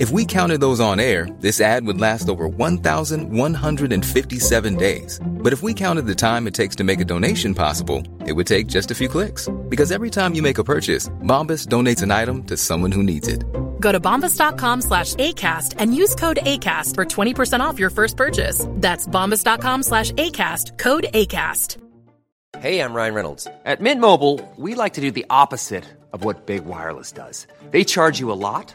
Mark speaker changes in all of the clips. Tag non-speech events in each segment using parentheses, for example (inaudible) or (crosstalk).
Speaker 1: If we counted those on air, this ad would last over 1,157 days. But if we counted the time it takes to make a donation possible, it would take just a few clicks. Because every time you make a purchase, Bombas donates an item to someone who needs it.
Speaker 2: Go to bombas.com slash ACAST and use code ACAST for 20% off your first purchase. That's bombas.com slash ACAST, code ACAST.
Speaker 3: Hey, I'm Ryan Reynolds. At Mint Mobile, we like to do the opposite of what Big Wireless does. They charge you a lot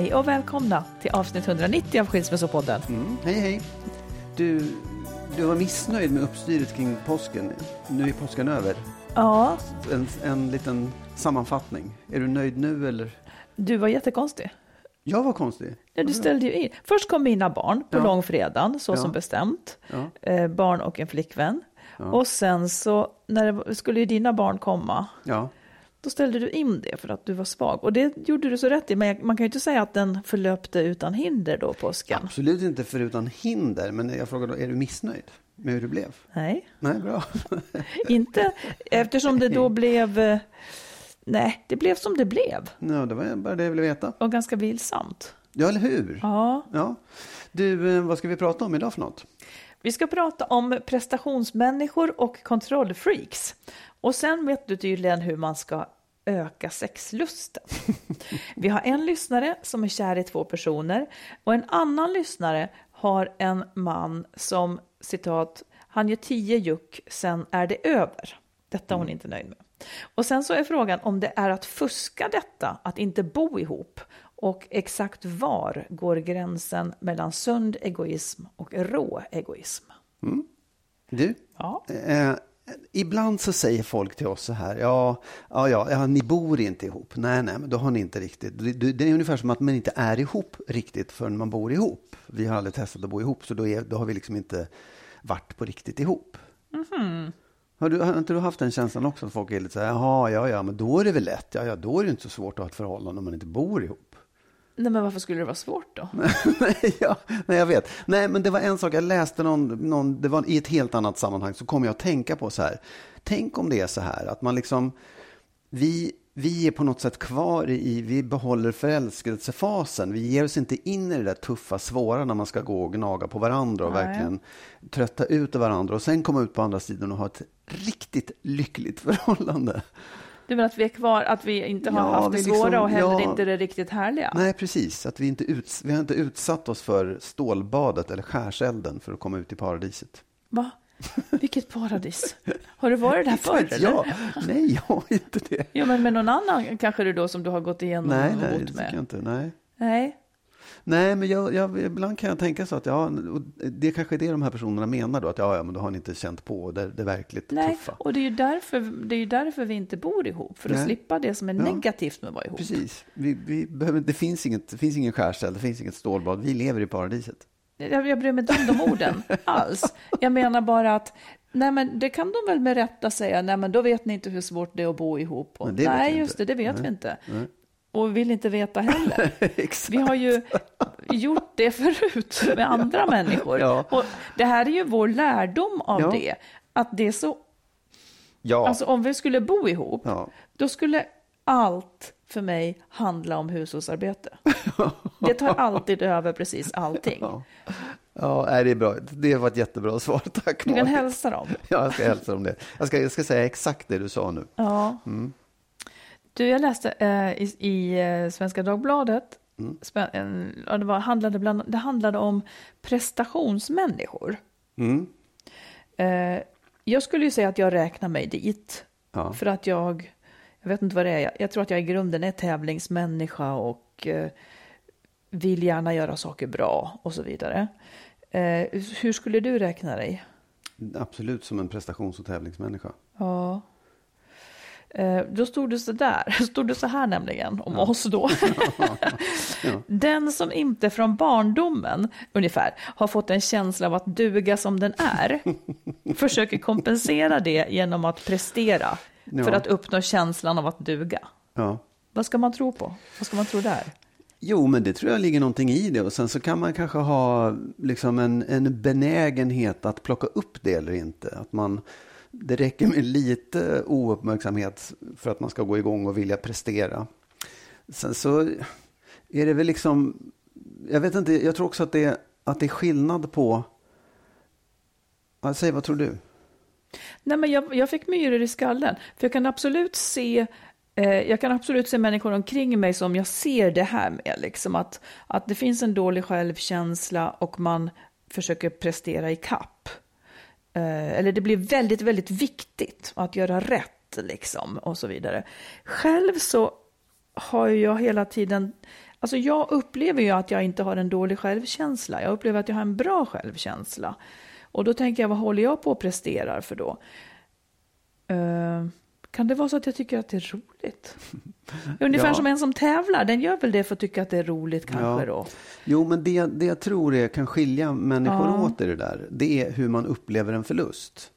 Speaker 4: Hej och välkomna till avsnitt 190 av Skilsmässopodden.
Speaker 5: Mm, hej hej. Du, du var missnöjd med uppstyret kring påsken. Nu är påsken över.
Speaker 4: Ja.
Speaker 5: En, en liten sammanfattning. Är du nöjd nu eller?
Speaker 4: Du var jättekonstig.
Speaker 5: Jag var konstig?
Speaker 4: Ja, du ställde ju in. Först kom mina barn på ja. långfredagen, så ja. som bestämt. Ja. Eh, barn och en flickvän. Och sen så när det skulle ju dina barn komma.
Speaker 5: Ja.
Speaker 4: Då ställde du in det för att du var svag. Och det gjorde du så rätt i. Men man kan ju inte säga att den förlöpte utan hinder då, påsken.
Speaker 5: Absolut inte förutan hinder. Men jag frågar då, är du missnöjd med hur det blev?
Speaker 4: Nej.
Speaker 5: Nej, bra. (laughs)
Speaker 4: inte eftersom det då blev... Eh, nej, det blev som det blev.
Speaker 5: Ja, det var bara det jag ville veta.
Speaker 4: Och ganska vilsamt.
Speaker 5: Ja, eller hur?
Speaker 4: Ja.
Speaker 5: ja. Du, eh, vad ska vi prata om idag för något?
Speaker 4: Vi ska prata om prestationsmänniskor och kontrollfreaks. Och sen vet du tydligen hur man ska öka sexlusten. Vi har en lyssnare som är kär i två personer och en annan lyssnare har en man som citat, han gör tio juck, sen är det över. Detta är hon mm. inte nöjd med. Och sen så är frågan om det är att fuska detta, att inte bo ihop och exakt var går gränsen mellan sund egoism och rå egoism?
Speaker 5: Mm. Du,
Speaker 4: ja.
Speaker 5: eh, ibland så säger folk till oss så här, ja, ja, ja, ja, ni bor inte ihop. Nej, nej, men då har ni inte riktigt. Det är ungefär som att man inte är ihop riktigt förrän man bor ihop. Vi har aldrig testat att bo ihop, så då, är, då har vi liksom inte varit på riktigt ihop.
Speaker 4: Mm.
Speaker 5: Har, du, har inte du haft den känslan också, att folk är lite så här, jaha, ja, ja, men då är det väl lätt. Ja, ja, då är det inte så svårt att ha ett förhållande om man inte bor ihop.
Speaker 4: Nej, men varför skulle det vara svårt då? (laughs)
Speaker 5: nej, ja, nej, jag vet. Nej, men det var en sak, jag läste någon, någon, det var i ett helt annat sammanhang, så kom jag att tänka på så här. Tänk om det är så här, att man liksom, vi, vi är på något sätt kvar i, vi behåller förälskelsefasen. Vi ger oss inte in i det där tuffa, svåra när man ska gå och gnaga på varandra och nej. verkligen trötta ut varandra och sen komma ut på andra sidan och ha ett riktigt lyckligt (laughs) förhållande.
Speaker 4: Du menar att vi är kvar, att vi inte har ja, haft det liksom, svåra och heller ja, inte det riktigt härliga?
Speaker 5: Nej, precis. Att vi, inte ut, vi har inte utsatt oss för stålbadet eller skärselden för att komma ut i paradiset.
Speaker 4: Va? Vilket paradis? Har du varit där (laughs) förr?
Speaker 5: ja. Nej, jag har inte det.
Speaker 4: Ja, men med någon annan kanske det då som du har gått igenom
Speaker 5: nej, nej,
Speaker 4: det med?
Speaker 5: Nej, inte. Nej.
Speaker 4: Nej.
Speaker 5: Nej, men jag, jag, ibland kan jag tänka så att ja, det kanske är det de här personerna menar då, att ja, ja men då har ni inte känt på det, det verkligt
Speaker 4: Nej,
Speaker 5: tuffa.
Speaker 4: och det är ju därför, det är därför vi inte bor ihop, för att Nej. slippa det som är ja. negativt med att vara ihop.
Speaker 5: Precis, vi, vi behöver, det, finns inget, det finns ingen skärställ, det finns inget stålbad, vi lever i paradiset.
Speaker 4: Jag, jag bryr mig inte om de orden (laughs) alls. Jag menar bara att Nej, men det kan de väl med rätta säga. Nej, men då vet ni inte hur svårt det är att bo ihop. Och, nej, just det, det vet Nej. vi inte. Nej och vill inte veta heller. (laughs) vi har ju gjort det förut med andra människor. Ja. Och det här är ju vår lärdom av ja. det. Att det är så...
Speaker 5: Ja.
Speaker 4: Alltså om vi skulle bo ihop, då skulle allt för mig handla om hushållsarbete. det tar alltid över precis allting.
Speaker 5: Ja, det är bra. Det var ett jättebra svar. Tack.
Speaker 4: Du kan hälsa dem.
Speaker 5: Ja, jag ska hälsa dem det. Jag ska, jag ska säga exakt det du sa nu.
Speaker 4: Ja. Mm. Du, jag läste eh, i, i eh, Svenska Dagbladet, mm. en, det, var, handlade bland, det handlade om prestationsmänniskor.
Speaker 5: Mm.
Speaker 4: Eh, Jag skulle ju säga att jag räknar mig dit.
Speaker 5: Ja.
Speaker 4: För att jag, jag vet inte vad det är, jag, jag tror att jag i grunden är tävlingsmänniska och eh, vill gärna göra saker bra och så vidare. Eh, hur skulle du räkna dig?
Speaker 5: Absolut som en prestations och tävlingsmänniska.
Speaker 4: Ja. Eh, då stod det så där, (laughs) stod det så här nämligen om oss då. (laughs) (laughs) Den som inte från barndomen ungefär har fått en känsla av att duga som den är försöker kompensera det genom att prestera för
Speaker 5: Ja.
Speaker 4: att uppnå känslan av att duga.
Speaker 5: Ja.
Speaker 4: Vad ska man tro på? Vad ska man tro där?
Speaker 5: Jo, men det tror jag ligger någonting i det. Och sen så kan man kanske ha liksom en, en benägenhet att plocka upp det eller inte. Att man, det räcker med lite ouppmärksamhet för att man ska gå igång och vilja prestera. Sen så är det väl liksom, jag vet inte, jag tror också att det, att det är skillnad på, ja, säg vad tror du?
Speaker 4: Nej, men jag, jag fick myror i skallen. För jag kan absolut se eh, jag kan absolut se människor omkring mig som jag ser det här med. Liksom att, att det finns en dålig självkänsla och man försöker prestera i kapp. Eh, eller det blir väldigt, väldigt viktigt att göra rätt liksom och så vidare. Själv så har jag hela tiden, alltså jag upplever ju att jag inte har en dålig självkänsla. Jag upplever att jag har en bra självkänsla. Och då tänker jag, vad håller jag på att presterar för då? Uh, kan det vara så att jag tycker att det är roligt? (laughs) Ungefär
Speaker 5: Ja.
Speaker 4: som en som tävlar, den gör väl det för att tycka att det är roligt kanske då?
Speaker 5: Jo, men det, det jag tror är, kan skilja människor
Speaker 4: Ja.
Speaker 5: åt i det där, det är hur man upplever en förlust.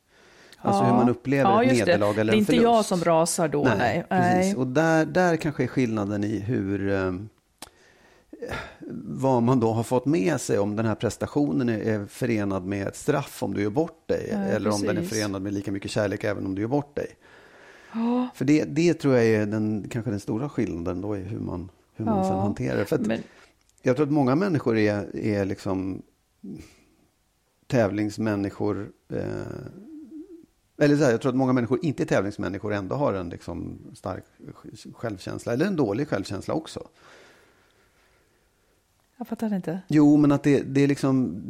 Speaker 5: Alltså
Speaker 4: Ja.
Speaker 5: hur man upplever
Speaker 4: Ja,
Speaker 5: ett nederlag eller en
Speaker 4: Det är inte
Speaker 5: förlust.
Speaker 4: jag som rasar då, nej.
Speaker 5: precis.
Speaker 4: nej.
Speaker 5: Och där, där kanske är skillnaden i hur eh, vad man då har fått med sig om den här prestationen är, förenad med ett straff om du gör bort dig.
Speaker 4: Ja,
Speaker 5: eller om den är
Speaker 4: precis.
Speaker 5: förenad med lika mycket kärlek även om du gör bort dig. För det, det tror jag är den, kanske den stora skillnaden då i hur man, hur man
Speaker 4: Ja,
Speaker 5: sen hanterar det. För att,
Speaker 4: Men,
Speaker 5: jag tror att många människor är, är liksom tävlingsmänniskor. Eh, eller så här, jag tror att många människor inte är tävlingsmänniskor ändå har en liksom stark självkänsla. Eller en dålig självkänsla också.
Speaker 4: Jag fattar inte.
Speaker 5: Jo, men att det, det är liksom...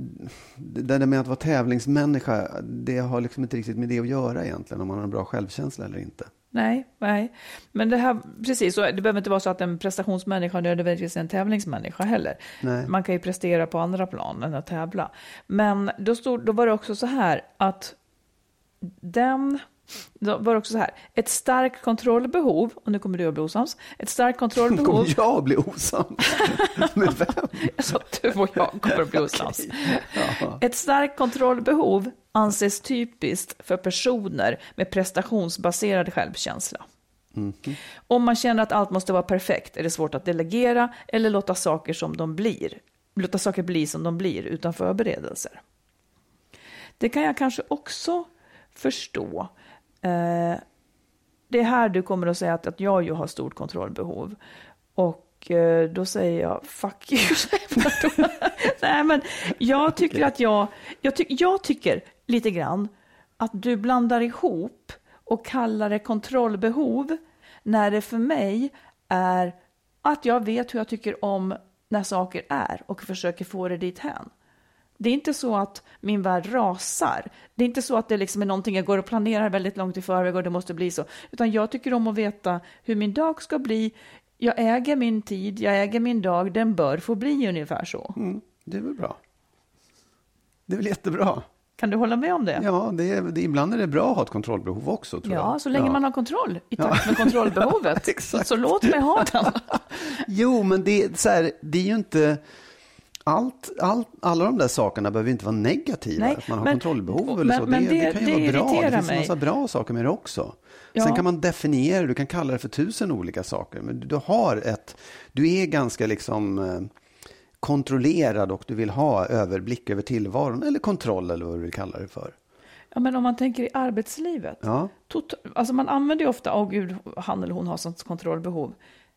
Speaker 5: Det där med att vara tävlingsmänniska, det har liksom inte riktigt med det att göra egentligen. Om man har en bra självkänsla eller inte.
Speaker 4: Nej, nej. Men det här, precis, så det behöver inte vara så att en prestationsmänniska nödvändigtvis är en tävlingsmänniska heller.
Speaker 5: Nej.
Speaker 4: Man kan ju prestera på andra plan än att tävla. Men då, stod, då var det också så här att den, då var också så här, ett starkt kontrollbehov, och nu kommer du att bli osams, ett starkt kontrollbehov,
Speaker 5: Kommer jag att bli osams? (laughs) med vem?
Speaker 4: jag sa att du och jag kommer att bli (laughs) osams.
Speaker 5: Ja.
Speaker 4: Ett starkt kontrollbehov anses typiskt för personer med prestationsbaserad självkänsla. Om man känner att allt måste vara perfekt är det svårt att delegera eller låta saker som de blir. Låta saker bli som de blir utan förberedelser. Det kan jag kanske också förstå. Eh, det är här du kommer att säga att, att jag ju har stort kontrollbehov. Och eh, då säger jag fuck you. (laughs) Nej men jag tycker att jag, jag, ty, jag tycker lite grann att du blandar ihop och kallar det kontrollbehov när det för mig är att jag vet hur jag tycker om när saker är och försöker få det dit hän. Det är inte så att min värld rasar. Det är inte så att det liksom är någonting jag går och planerar väldigt långt i förväg och det måste bli så. Utan jag tycker om att veta hur min dag ska bli. Jag äger min tid, jag äger min dag, den bör få bli ungefär så.
Speaker 5: Mm, det är väl bra. Det är väl jättebra.
Speaker 4: Kan du hålla med om det?
Speaker 5: Ja, det är, det, ibland är det bra att ha ett kontrollbehov också. Tror
Speaker 4: Ja,
Speaker 5: jag.
Speaker 4: så länge
Speaker 5: Ja.
Speaker 4: man har kontroll i takt med kontrollbehovet. (laughs)
Speaker 5: Exakt.
Speaker 4: så låt mig ha den. (laughs)
Speaker 5: Jo, men det, så här, det är ju inte... Allt, allt, alla de där sakerna behöver inte vara negativa.
Speaker 4: Nej,
Speaker 5: att man har
Speaker 4: men-
Speaker 5: kontrollbehov
Speaker 4: men-
Speaker 5: eller så. Det,
Speaker 4: men
Speaker 5: det,
Speaker 4: det-
Speaker 5: kan ju
Speaker 4: det
Speaker 5: vara bra. Det finns en massa bra saker med det också.
Speaker 4: Ja.
Speaker 5: Sen kan man definiera, du kan kalla det för tusen olika saker. Men du, du har ett, du är ganska liksom eh, kontrollerad och du vill ha överblick över tillvaron. Eller kontroll eller vad du vill kalla det för.
Speaker 4: Ja, men om man tänker i arbetslivet.
Speaker 5: Ja.
Speaker 4: Tot- alltså man använder ju ofta, åh gud, han eller hon har sånt kontrollbehov,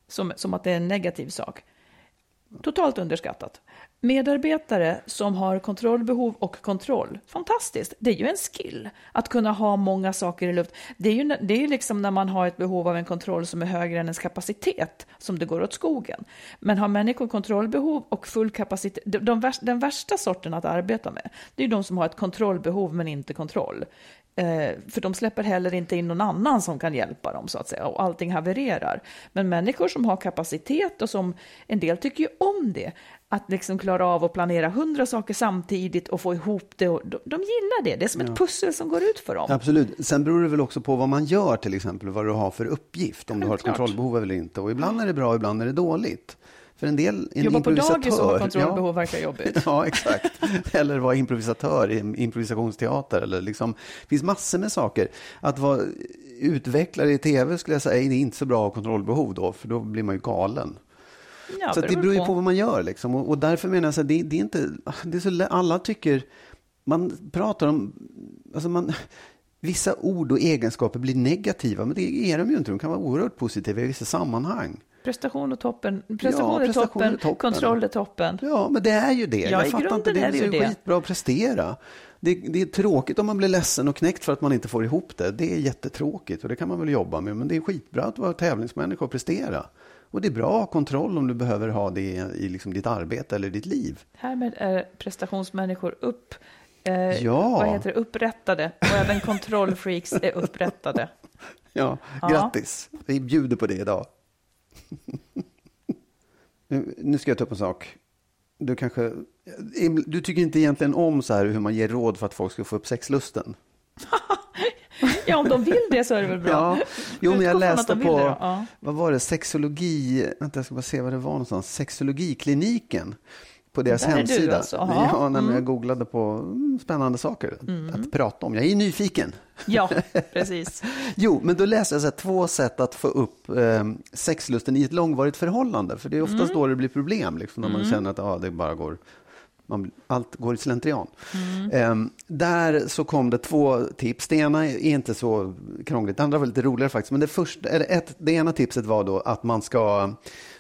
Speaker 4: som, som att det är en negativ sak. Totalt underskattat. Medarbetare som har kontrollbehov och kontroll, fantastiskt. Det är ju en skill att kunna ha många saker i luft. Det är ju det är liksom när man har ett behov av en kontroll som är högre än ens kapacitet som det går åt skogen. Men har människor kontrollbehov och full kapacitet, de, de, värsta- den värsta sorten att arbeta med, det är ju de som har ett kontrollbehov men inte kontroll. Eh, för de släpper heller inte in någon annan som kan hjälpa dem så att säga och allting havererar. Men människor som har kapacitet och som en del tycker ju om det, att liksom klara av att planera hundra saker samtidigt och få ihop det. Och de, de gillar det. Det är som ett pussel som går ut för dem.
Speaker 5: Absolut. Sen beror det väl också på vad man gör till exempel, vad du har för uppgift, om du har ett kontrollbehov eller inte. Och ibland är det bra, ibland är det dåligt. För en del, en
Speaker 4: Jobba på dagis och ha kontrollbehov (laughs) verkar jobbigt. (laughs)
Speaker 5: Ja, exakt. Eller vara improvisatör i improvisationsteater. Eller liksom, det finns massor med saker. Att vara utvecklare i tv skulle jag säga, är inte så bra att ha kontrollbehov då, för då blir man ju galen.
Speaker 4: Ja,
Speaker 5: så det beror ju på vad man gör. Liksom. Och, och därför menar jag så här, det, det är inte, det är så, alla tycker, man pratar om, alltså man, (laughs) vissa ord och egenskaper blir negativa, men det är de ju inte. De kan vara oerhört positiva i vissa sammanhang.
Speaker 4: Prestation och toppen, prestation,
Speaker 5: Ja,
Speaker 4: är,
Speaker 5: prestation
Speaker 4: toppen,
Speaker 5: är toppen.
Speaker 4: kontroll är toppen.
Speaker 5: Ja, men det är ju det.
Speaker 4: Ja,
Speaker 5: jag fattar inte, det
Speaker 4: är det ju
Speaker 5: så
Speaker 4: det.
Speaker 5: skitbra att prestera. Det, det är tråkigt om man blir ledsen och knäckt för att man inte får ihop det. Det är jättetråkigt och det kan man väl jobba med. Men det är skitbra att vara tävlingsmänniska och prestera. Och det är bra att ha kontroll om du behöver ha det i liksom ditt arbete eller ditt liv.
Speaker 4: Härmed är prestationsmänniskor upp, eh,
Speaker 5: Ja.
Speaker 4: vad heter det, upprättade och även kontrollfreaks är upprättade. (laughs)
Speaker 5: Ja,
Speaker 4: Ja.
Speaker 5: grattis. Vi bjuder på det idag. (laughs) Nu- nu ska jag ta upp en sak. Du kanske... Du tycker inte egentligen om så här hur man ger råd för att folk ska få upp sexlusten? (laughs)
Speaker 4: Ja, om de vill det så är det väl bra.
Speaker 5: Ja, jo, men jag läste på.
Speaker 4: Ja.
Speaker 5: vad var det, sexologi, vänta jag ska bara se vad det var någonstans, sexologikliniken på deras
Speaker 4: Där är du
Speaker 5: hemsida.
Speaker 4: alltså, aha. Mm.
Speaker 5: ja, när jag googlade på mm, spännande saker att prata om. Jag är nyfiken.
Speaker 4: Ja, (laughs) precis.
Speaker 5: Jo, men då läste jag så här, två sätt att få upp eh, sexlusten i ett långvarigt förhållande. För det är oftast
Speaker 4: Mm.
Speaker 5: då det blir problem, liksom, när man känner att ah, det bara går, man, allt går i slentrian.
Speaker 4: Mm.
Speaker 5: Eh, där så kom det två tips. Det ena är inte så krångligt, det andra var lite roligare faktiskt. Men det, första, eller ett, det ena tipset var då att man ska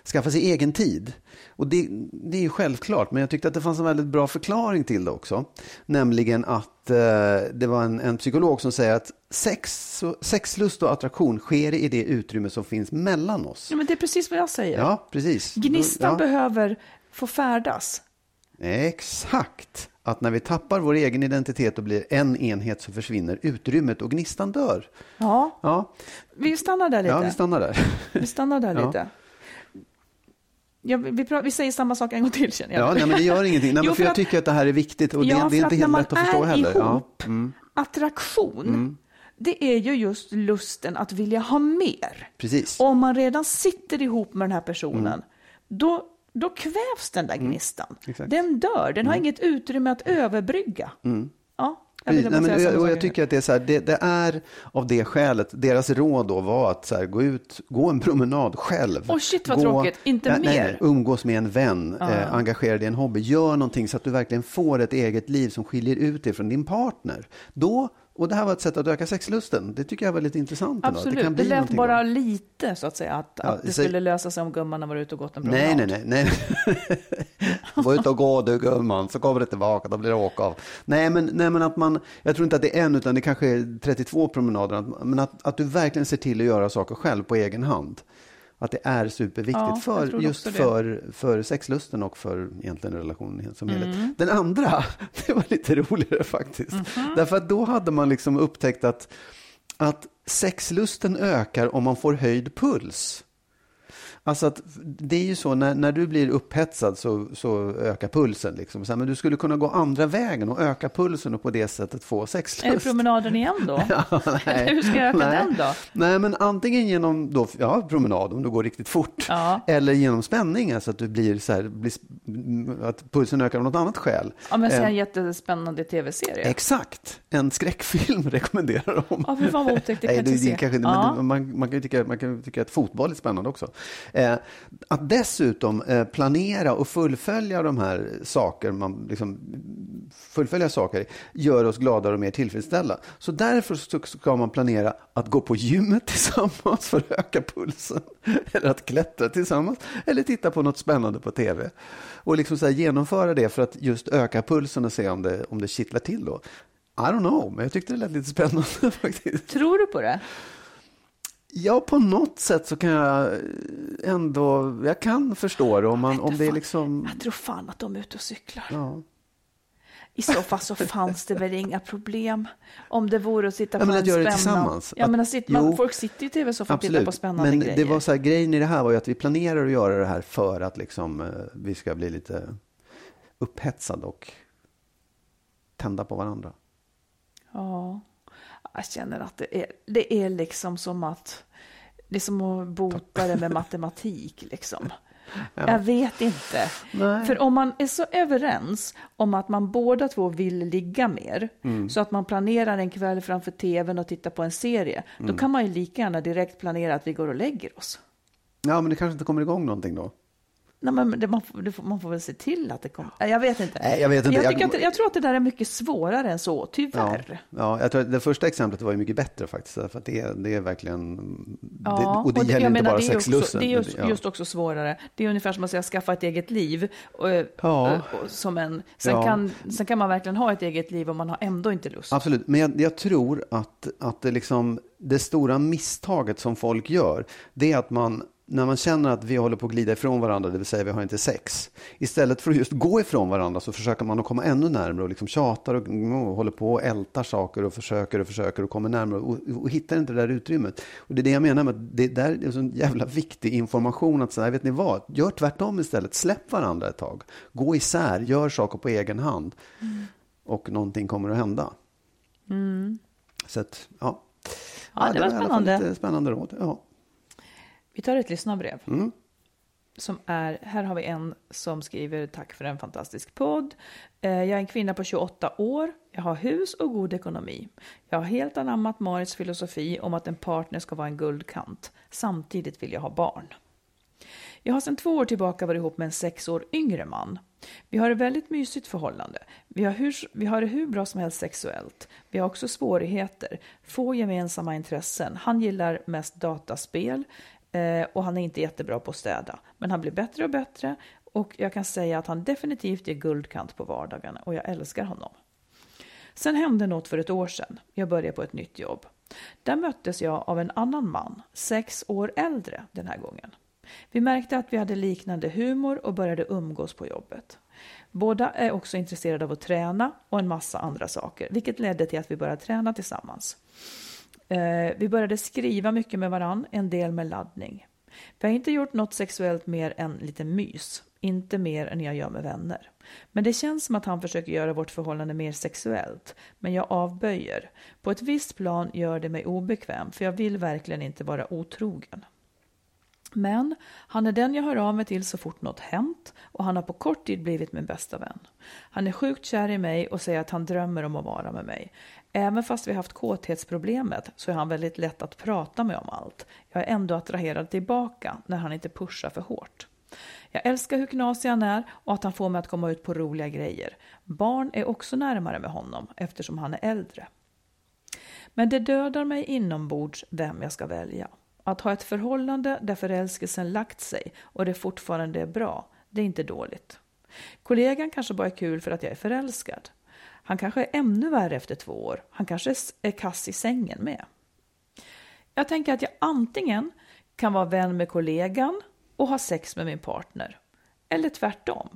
Speaker 5: skaffa sig egen tid. Och det, det är ju självklart, men jag tyckte att det fanns en väldigt bra förklaring till det också. Nämligen att eh, det var en, en psykolog som säger att sex, sexlust och attraktion sker i det utrymme som finns mellan oss.
Speaker 4: Ja, men det är precis vad jag säger.
Speaker 5: Ja, precis.
Speaker 4: Gnistan
Speaker 5: ja,
Speaker 4: behöver få färdas.
Speaker 5: Exakt. Att när vi tappar vår egen identitet och blir en enhet så försvinner utrymmet och gnistan dör.
Speaker 4: Ja,
Speaker 5: Ja,
Speaker 4: vi stannar där lite.
Speaker 5: ja vi stannar där.
Speaker 4: Vi stannar där (laughs)
Speaker 5: Ja.
Speaker 4: lite. Ja, vi, vi, pra- vi säger samma sak en gång till känner jag.
Speaker 5: Ja, nej, men det gör ingenting. Nej,
Speaker 4: Jo,
Speaker 5: för
Speaker 4: för
Speaker 5: jag
Speaker 4: att-
Speaker 5: tycker att det här är viktigt och det,
Speaker 4: ja,
Speaker 5: det är inte helt lätt att förstå heller. Ja. Mm.
Speaker 4: ihop, attraktion, det är ju just lusten att vilja ha mer.
Speaker 5: Precis.
Speaker 4: Om man redan sitter ihop med den här personen,
Speaker 5: Mm.
Speaker 4: då, då kvävs den där gnistan.
Speaker 5: exakt.
Speaker 4: Den dör, den har inget utrymme att överbrygga. Ja, jag
Speaker 5: Mm. Precis.
Speaker 4: ville
Speaker 5: Nej, men, och jag, och jag tycker att det är så här, det, det är av det skälet, deras råd då var att så här, gå ut, gå en promenad själv.
Speaker 4: Åh, shit, vad
Speaker 5: gå,
Speaker 4: tråkigt. Inte
Speaker 5: nej,
Speaker 4: mer.
Speaker 5: nej, umgås med en vän, eh, engagera dig i en hobby, gör någonting så att du verkligen får ett eget liv som skiljer ut dig från din partner. Då, och det här var ett sätt att öka sexlusten, det tycker jag var lite intressant. ändå,
Speaker 4: Absolut,
Speaker 5: kan
Speaker 4: det,
Speaker 5: bli
Speaker 4: lät bara
Speaker 5: då.
Speaker 4: lite så att säga, att,
Speaker 5: Ja,
Speaker 4: att det
Speaker 5: säg-
Speaker 4: skulle lösa sig om gumman var ute och gått en promenad.
Speaker 5: Nej, nej, nej. nej. Gå ut och gå du gumman, så kommer det tillbaka, då blir det åka av. Nej men, nej, men att man, jag tror inte att det är en, utan det kanske är 32 promenader. Men att, att du verkligen ser till att göra saker själv på egen hand. Att det är superviktigt
Speaker 4: Ja,
Speaker 5: för, just för, för sexlusten och för egentligen relationen som helhet.
Speaker 4: Mm.
Speaker 5: Den andra, (laughs) det var lite roligare faktiskt.
Speaker 4: Mhm.
Speaker 5: Därför att då hade man liksom upptäckt att, att sexlusten ökar om man får höjd puls. Alltså att det är ju så när, när du blir upphetsad så, så ökar pulsen. Liksom. Så här, men du skulle kunna gå andra vägen och öka pulsen och på det sättet få sexlust.
Speaker 4: Är det promenaden igen då? (laughs)
Speaker 5: Nej.
Speaker 4: Hur ska jag öka
Speaker 5: Nej.
Speaker 4: den då?
Speaker 5: Nej, men antingen genom då, ja, promenad om du går riktigt fort.
Speaker 4: Ja.
Speaker 5: Eller genom spänning, alltså att du blir så här, blir, att pulsen ökar av något annat skäl.
Speaker 4: Ja, men
Speaker 5: Eh,
Speaker 4: en jättespännande tv-serie.
Speaker 5: Exakt, en skräckfilm (laughs) rekommenderar de.
Speaker 4: Ja, fy fan vad otäckt, det kan
Speaker 5: Nej,
Speaker 4: jag inte
Speaker 5: det,
Speaker 4: se.
Speaker 5: det kanske, men
Speaker 4: Ja.
Speaker 5: det, man, man, kan ju tycka, man kan ju tycka att fotboll är spännande också. Eh, att dessutom eh, planera och fullfölja de här saker, man liksom, fullfölja saker, gör oss gladare och mer tillfredsställda. Så därför ska man planera att gå på gymmet (laughs) tillsammans för att öka pulsen. Eller att klättra tillsammans. Eller titta på något spännande på tv. Och liksom så här genomföra det för att just öka pulsen och se om det, om det kittlar till då. I don't know, men jag tyckte det lät lite spännande (laughs) faktiskt.
Speaker 4: Tror du på det?
Speaker 5: Ja, på något sätt så kan jag ändå, jag kan förstå det om, man, om det är liksom,
Speaker 4: Jag tror fan att de är ute och cyklar.
Speaker 5: ja.
Speaker 4: I så fall så fanns det väl inga problem om det vore att sitta
Speaker 5: Ja,
Speaker 4: på
Speaker 5: men
Speaker 4: en
Speaker 5: att göra det
Speaker 4: spännande...
Speaker 5: tillsammans.
Speaker 4: Ja, men
Speaker 5: Att-
Speaker 4: sitta, man,
Speaker 5: jo,
Speaker 4: folk sitter ju i tv-soffan och tittar på spännande
Speaker 5: men
Speaker 4: grejer.
Speaker 5: det var så här, grejen i det här var ju att vi planerar att göra det här för att liksom, eh, vi ska bli lite upphetsade och tända på varandra.
Speaker 4: Ja, jag känner att det är, det är liksom som att det är som att bota det med matematik liksom. Jag vet inte.
Speaker 5: Nej.
Speaker 4: För om man är så överens om att man båda två vill ligga mer,
Speaker 5: Mm.
Speaker 4: så att man planerar en kväll framför tvn och tittar på en serie,
Speaker 5: Mm.
Speaker 4: då kan man ju lika gärna direkt planera att vi går och lägger oss.
Speaker 5: Ja, men det kanske inte kommer igång någonting då.
Speaker 4: Nej, men det, man, får, man får väl se till att det kommer. Jag vet inte.
Speaker 5: Nej, jag vet inte.
Speaker 4: Jag,
Speaker 5: Jag-
Speaker 4: jag tror att det där är mycket svårare än så,
Speaker 5: Ja,
Speaker 4: tyvärr.
Speaker 5: ja, jag tror att det första exemplet var ju mycket bättre faktiskt. För det, är- det är verkligen... det, och det
Speaker 4: och
Speaker 5: gäller inte bara sexlusten.
Speaker 4: Det är just,
Speaker 5: ja.
Speaker 4: just också svårare. Det är ungefär som att säga skaffa ett eget liv. Och,
Speaker 5: Ja.
Speaker 4: och, och, som en, sen,
Speaker 5: Ja.
Speaker 4: kan, sen kan man verkligen ha ett eget liv om man har ändå inte lust.
Speaker 5: Absolut, men jag, jag tror att, att det, liksom, det stora misstaget som folk gör, det är att man, när man känner att vi håller på att glida ifrån varandra, det vill säga vi har inte sex, istället för att just gå ifrån varandra så försöker man att komma ännu närmare och liksom tjatar och, och håller på och ältar saker och försöker och försöker och kommer närmare och, och hittar inte det där utrymmet. Och det är det jag menar med att det där är sån jävla viktig information att säga, vet ni vad, gör tvärtom istället, släpp varandra ett tag, gå isär, gör saker på egen hand och någonting kommer att hända. Så att, ja.
Speaker 4: Ja, det var
Speaker 5: i alla fall
Speaker 4: spännande.
Speaker 5: Lite spännande råd. Ja.
Speaker 4: Vi tar ett lyssnarbrev.
Speaker 5: Mm.
Speaker 4: Som är, här har vi en som skriver tack för en fantastisk podd. Eh, Jag är en kvinna på 28 år. Jag har hus och god ekonomi. Jag har helt anammat Marits filosofi om att en partner ska vara en guldkant. Samtidigt vill jag ha barn. Jag har sedan två år tillbaka varit ihop med en sex år yngre man. Vi har ett väldigt mysigt förhållande. Vi har, hur, vi har det hur bra som helst sexuellt. Vi har också svårigheter, få gemensamma intressen. Han gillar mest dataspel eh, och han är inte jättebra på att städa. Men han blir bättre och bättre och jag kan säga att han definitivt ger guldkant på vardagarna och jag älskar honom. Sen hände något för ett år sedan. Jag började på ett nytt jobb. Där möttes jag av en annan man, sex år äldre den här gången. Vi märkte att vi hade liknande humor och började umgås på jobbet. Båda är också intresserade av att träna och en massa andra saker, vilket ledde till att vi började träna tillsammans. Eh, vi började skriva mycket med varann, en del med laddning. Vi har inte gjort något sexuellt mer än lite mys, inte mer än jag gör med vänner. Men det känns som att han försöker göra vårt förhållande mer sexuellt, men jag avböjer. På ett visst plan gör det mig obekväm, för jag vill verkligen inte vara otrogen. Men han är den jag hör av mig till så fort något hänt och han har på kort tid blivit min bästa vän. Han är sjukt kär i mig och säger att han drömmer om att vara med mig. Även fast vi haft kåthetsproblemet så är han väldigt lätt att prata med om allt. Jag är ändå attraherad tillbaka när han inte pushar för hårt. Jag älskar hur knasig han är och att han får mig att komma ut på roliga grejer. Barn är också närmare med honom eftersom han är äldre. Men det dödar mig inombords vem jag ska välja. Att ha ett förhållande där förälskelsen lagt sig och det fortfarande är bra, det är inte dåligt. Kollegan kanske bara är kul för att jag är förälskad. Han kanske är ännu värre efter två år. Han kanske är kass i sängen med. Jag tänker att jag antingen kan vara vän med kollegan och ha sex med min partner. Eller tvärtom.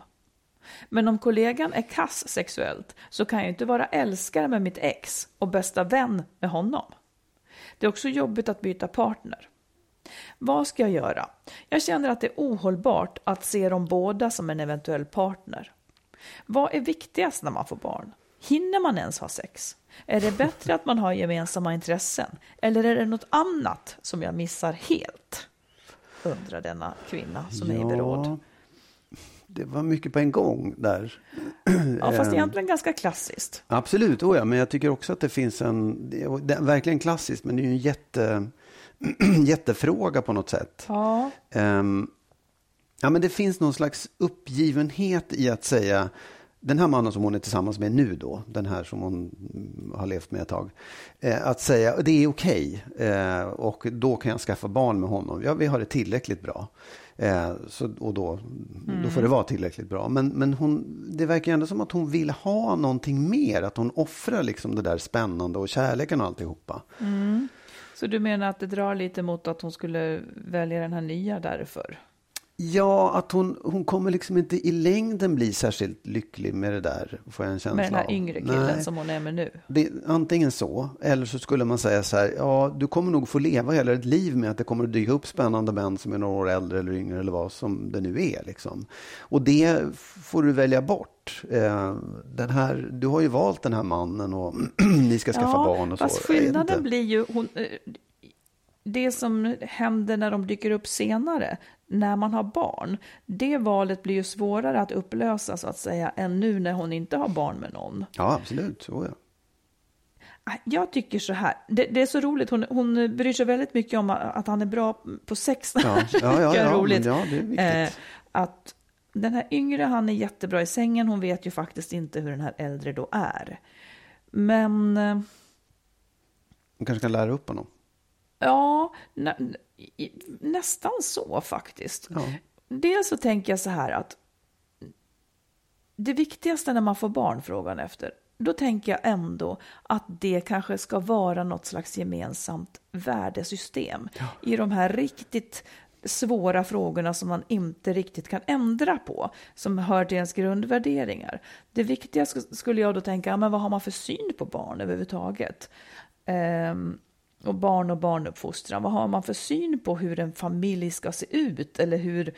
Speaker 4: Men om kollegan är kass sexuellt så kan jag inte vara älskare med mitt ex och bästa vän med honom. Det är också jobbigt att byta partner. Vad ska jag göra? Jag känner att det är ohållbart att se dem båda som en eventuell partner. Vad är viktigast när man får barn? Hinner man ens ha sex? Är det bättre att man har gemensamma intressen? Eller är det något annat som jag missar helt? Undrar denna kvinna som är i beråd.
Speaker 5: det var mycket på en gång där.
Speaker 4: Ja, fast
Speaker 5: Ehm,
Speaker 4: egentligen ganska klassiskt.
Speaker 5: Absolut, oh ja, men jag tycker också att det finns en, det är, verkligen klassiskt, men det är ju en jätte, (clears throat) jättefråga på något sätt.
Speaker 4: Ja,
Speaker 5: Ehm, ja, men det finns någon slags uppgivenhet i att säga, den här mannen som hon är tillsammans med nu då, den här som hon mm, har levt med ett tag, eh, att säga det är okej eh, och då kan jag skaffa barn med honom. Ja, vi har det tillräckligt bra. Eh, så, och då, då får det vara tillräckligt bra. Men, men hon, det verkar ändå som att hon vill ha någonting mer, att hon offrar liksom det där spännande och kärleken och alltihopa.
Speaker 4: så du menar att det drar lite mot att hon skulle välja den här nya därför?
Speaker 5: Ja, att hon, hon kommer liksom inte i längden bli särskilt lycklig med det där, får jag en känsla
Speaker 4: Med den här
Speaker 5: av.
Speaker 4: yngre killen
Speaker 5: Nej.
Speaker 4: som hon är med nu.
Speaker 5: Det, antingen så, eller så skulle man säga så här, ja, du kommer nog få leva hela ditt liv med att det kommer att dyka upp spännande män som är några år äldre eller yngre eller vad som det nu är. Liksom. Och det får du välja bort. Eh, den här, du har ju valt den här mannen och (clears throat) ni ska skaffa barn och
Speaker 4: fast
Speaker 5: så. Inte.
Speaker 4: skillnaden blir ju hon, eh, det som händer när de dyker upp senare, när man har barn. Det valet blir ju svårare att upplösa så att säga än nu när hon inte har barn med någon.
Speaker 5: Ja, absolut. Så ja.
Speaker 4: Jag tycker så här, det, det är så roligt, hon, hon bryr sig väldigt mycket om att han är bra på sex.
Speaker 5: Ja, ja, (laughs) ja, ja,
Speaker 4: roligt.
Speaker 5: ja, det är viktigt.
Speaker 4: Eh, att den här yngre, han är jättebra i sängen, hon vet ju faktiskt inte hur den här äldre då är. Men eh,
Speaker 5: Hon kanske kan lära upp honom.
Speaker 4: Ja, nä, nästan så faktiskt.
Speaker 5: Ja.
Speaker 4: Dels så tänker jag så här att det viktigaste när man får barn, frågan efter, då tänker jag ändå att det kanske ska vara något slags gemensamt värdesystem i de här riktigt svåra frågorna som man inte riktigt kan ändra på, som hör till ens grundvärderingar. Det viktiga sk- skulle jag då tänka, ja, men vad har man för syn på barn överhuvudtaget? Ehm, och barn och barnuppfostran, vad har man för syn på hur en familj ska se ut? Eller hur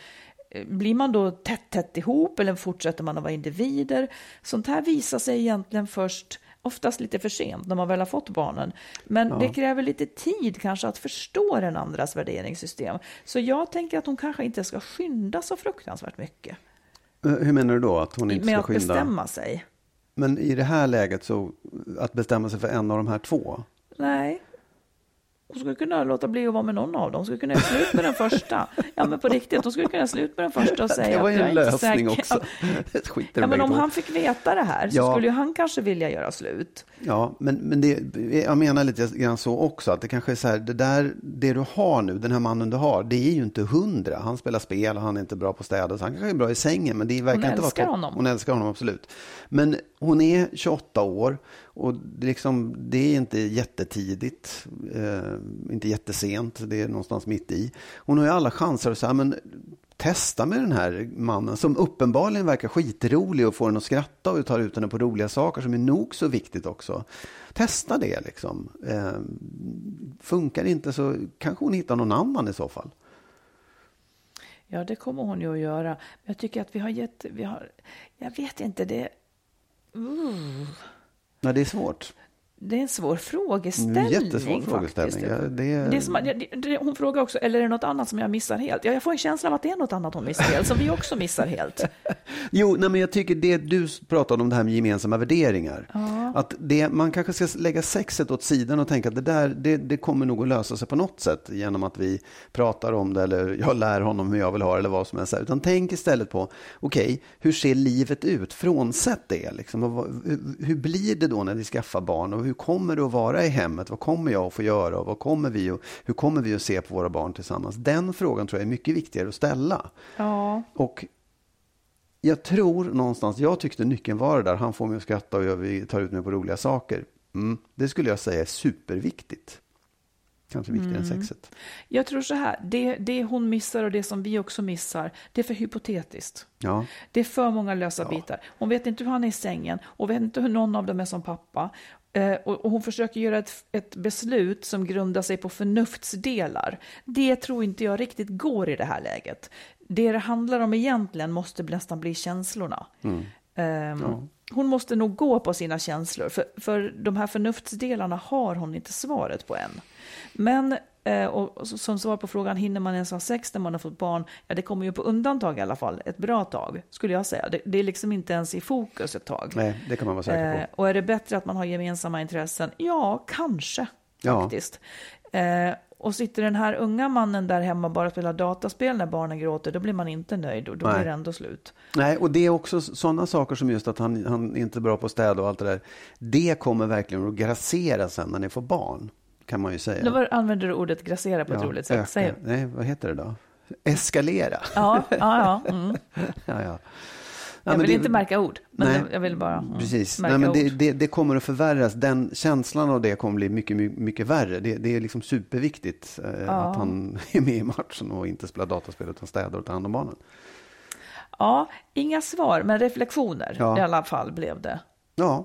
Speaker 4: eh, blir man då tätt, tätt ihop eller fortsätter man att vara individer? Sånt här visar sig egentligen först, oftast lite för sent när man väl har fått barnen. Men det kräver lite tid kanske att förstå den andras värderingssystem. Så jag tänker att hon kanske inte ska skynda så fruktansvärt mycket
Speaker 5: Eh, Hur menar du då? Att hon inte
Speaker 4: med
Speaker 5: ska
Speaker 4: att
Speaker 5: skynda?
Speaker 4: bestämma sig.
Speaker 5: Men i det här läget så, att bestämma sig för en av de här två?
Speaker 4: Nej. Hon skulle kunna låta bli att vara med någon av dem. Hon skulle kunna göra slut med den första. Ja, men på riktigt. Hon skulle kunna göra slut med den första och (laughs) säga
Speaker 5: det var
Speaker 4: att
Speaker 5: ju
Speaker 4: jag
Speaker 5: en
Speaker 4: är inte
Speaker 5: lösning
Speaker 4: säker.
Speaker 5: också.
Speaker 4: Ja, (laughs) men om han fick veta det här så
Speaker 5: Ja.
Speaker 4: skulle ju han kanske vilja göra slut.
Speaker 5: Ja, men, men det, jag menar lite grann så också. Att det kanske är så här, det där, det du har nu, den här mannen du har, det är ju inte hundra. Han spelar spel och han är inte bra på att städa. Så han kanske är bra i sängen, men det verkar
Speaker 4: Hon
Speaker 5: inte vara
Speaker 4: älskar
Speaker 5: topp.
Speaker 4: honom.
Speaker 5: Hon älskar honom, absolut. Men hon är 28 år och det, är liksom, det är inte jättetidigt, eh, inte jättesent, det är någonstans mitt i. Hon har ju alla chanser att säga, men testa med den här mannen som uppenbarligen verkar skitrolig och får en att skratta och tar ut henne på roliga saker som är nog så viktigt också. Testa det liksom. Eh, funkar det inte så kanske hon hittar någon annan i så fall.
Speaker 4: Ja, det kommer hon ju att göra. Men jag tycker att vi har gett... Vi har, jag vet inte, det... Uh,
Speaker 5: Nej, det är svårt
Speaker 4: det är en svår frågeställning.
Speaker 5: Det är en jättesvår frågeställning. Ja, det är-
Speaker 4: Det är som, det, det, hon frågar också, eller är det något annat som jag missar helt? Ja, jag får en känsla av att det är något annat hon missar helt, som vi också missar helt. (laughs)
Speaker 5: Jo, nej, men jag tycker det du pratade om det här med gemensamma värderingar. Att det, man kanske ska lägga sexet åt sidan och tänka att det där det, det kommer nog att lösa sig på något sätt genom att vi pratar om det eller jag lär honom hur jag vill ha det eller vad som helst. Utan tänk istället på, okej, hur ser livet ut frånsett det? Liksom, och hur, hur blir det då när vi skaffar barn och hur kommer det att vara i hemmet? Vad kommer jag att få göra och vad kommer vi att, hur kommer vi att se på våra barn tillsammans? Den frågan tror jag är mycket viktigare att ställa.
Speaker 4: Ja,
Speaker 5: Och jag tror någonstans, jag tyckte nyckeln var det där, han får mig att skratta och jag, vi tar ut mig på roliga saker. Mm, det skulle jag säga är superviktigt. Kanske viktigare än sexet.
Speaker 4: jag tror så här, det, det hon missar och det som vi också missar, det är för hypotetiskt.
Speaker 5: Ja,
Speaker 4: Det är för många lösa bitar. Hon vet inte hur han är i sängen och vet inte hur någon av dem är som pappa. Eh, och, hon försöker göra ett, ett beslut som grundar sig på förnuftsdelar. Det tror inte jag riktigt går i det här läget. Det det handlar om egentligen måste nästan bli känslorna. Ehm, Hon måste nog gå på sina känslor, för, för de här förnuftsdelarna har hon inte svaret på än. Men och och som svar på frågan, hinner man ens ha sex när man har fått barn? Ja, det kommer ju på undantag i alla fall, ett bra tag, skulle jag säga. Det, det är liksom inte ens i fokus ett tag.
Speaker 5: nej, det kan man vara säker
Speaker 4: Eh,
Speaker 5: på.
Speaker 4: och är det bättre att man har gemensamma intressen? Ja, kanske
Speaker 5: Ja.
Speaker 4: faktiskt. Eh, och sitter den här unga mannen där hemma och bara spelar dataspel när barnen gråter, då blir man inte nöjd och då
Speaker 5: Nej.
Speaker 4: blir det ändå slut.
Speaker 5: Nej, och det är också sådana saker som just att han, han är inte är bra på att städa och allt det där. Det kommer verkligen att grassera sen när ni får barn, kan man ju säga.
Speaker 4: Då var, använder du ordet grassera på ett roligt sätt. Säg.
Speaker 5: Nej, vad heter det då? Eskalera.
Speaker 4: Ja, ja, ja. Mm. (laughs)
Speaker 5: ja, ja.
Speaker 4: Jag
Speaker 5: men
Speaker 4: vill
Speaker 5: det-
Speaker 4: inte märka ord, men
Speaker 5: Nej,
Speaker 4: jag vill bara mm,
Speaker 5: Precis.
Speaker 4: märka
Speaker 5: Nej, men det,
Speaker 4: ord.
Speaker 5: det, det kommer att förvärras. Den känslan av det kommer bli mycket, mycket, mycket värre. Det, är liksom superviktigt eh, att han (laughs) är med i matchen och inte spelar dataspel utan städar och tar hand om barnen.
Speaker 4: Ja, inga svar, men reflektioner
Speaker 5: Ja.
Speaker 4: i alla fall blev det.
Speaker 5: Ja,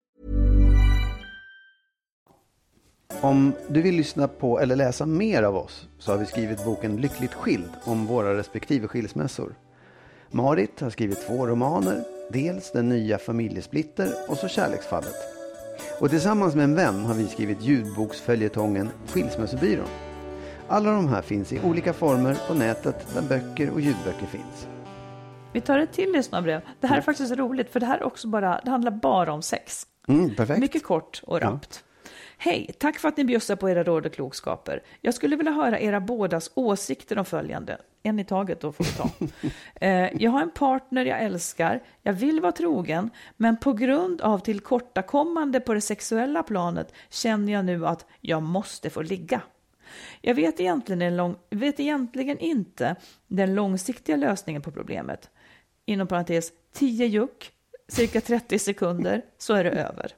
Speaker 5: Om du vill lyssna på eller läsa mer av oss så har vi skrivit boken Lyckligt skild om våra respektive skilsmässor. Marit har skrivit två romaner, dels Den nya familjesplitter och så Kärleksfallet. Och tillsammans med en vän har vi skrivit ljudboksföljetongen Skilsmässobyrån. Alla de här finns i olika former på nätet där böcker och ljudböcker finns.
Speaker 4: Vi tar ett till lyssnarbrev. Det här är faktiskt roligt, för det här är också bara, det handlar bara om sex.
Speaker 5: Mm, perfekt.
Speaker 4: Mycket kort och rappt. Hej, tack för att ni bjussar på era råd och klokskaper. Jag skulle vilja höra era bådas åsikter om följande. En i taget då får vi ta. (laughs) Eh, jag har en partner jag älskar, jag vill vara trogen, men på grund av tillkortakommande på det sexuella planet känner jag nu att jag måste få ligga. Jag vet egentligen, en lång, vet egentligen inte den långsiktiga lösningen på problemet. Inom parentes, 10 juck, cirka 30 sekunder, så är det över.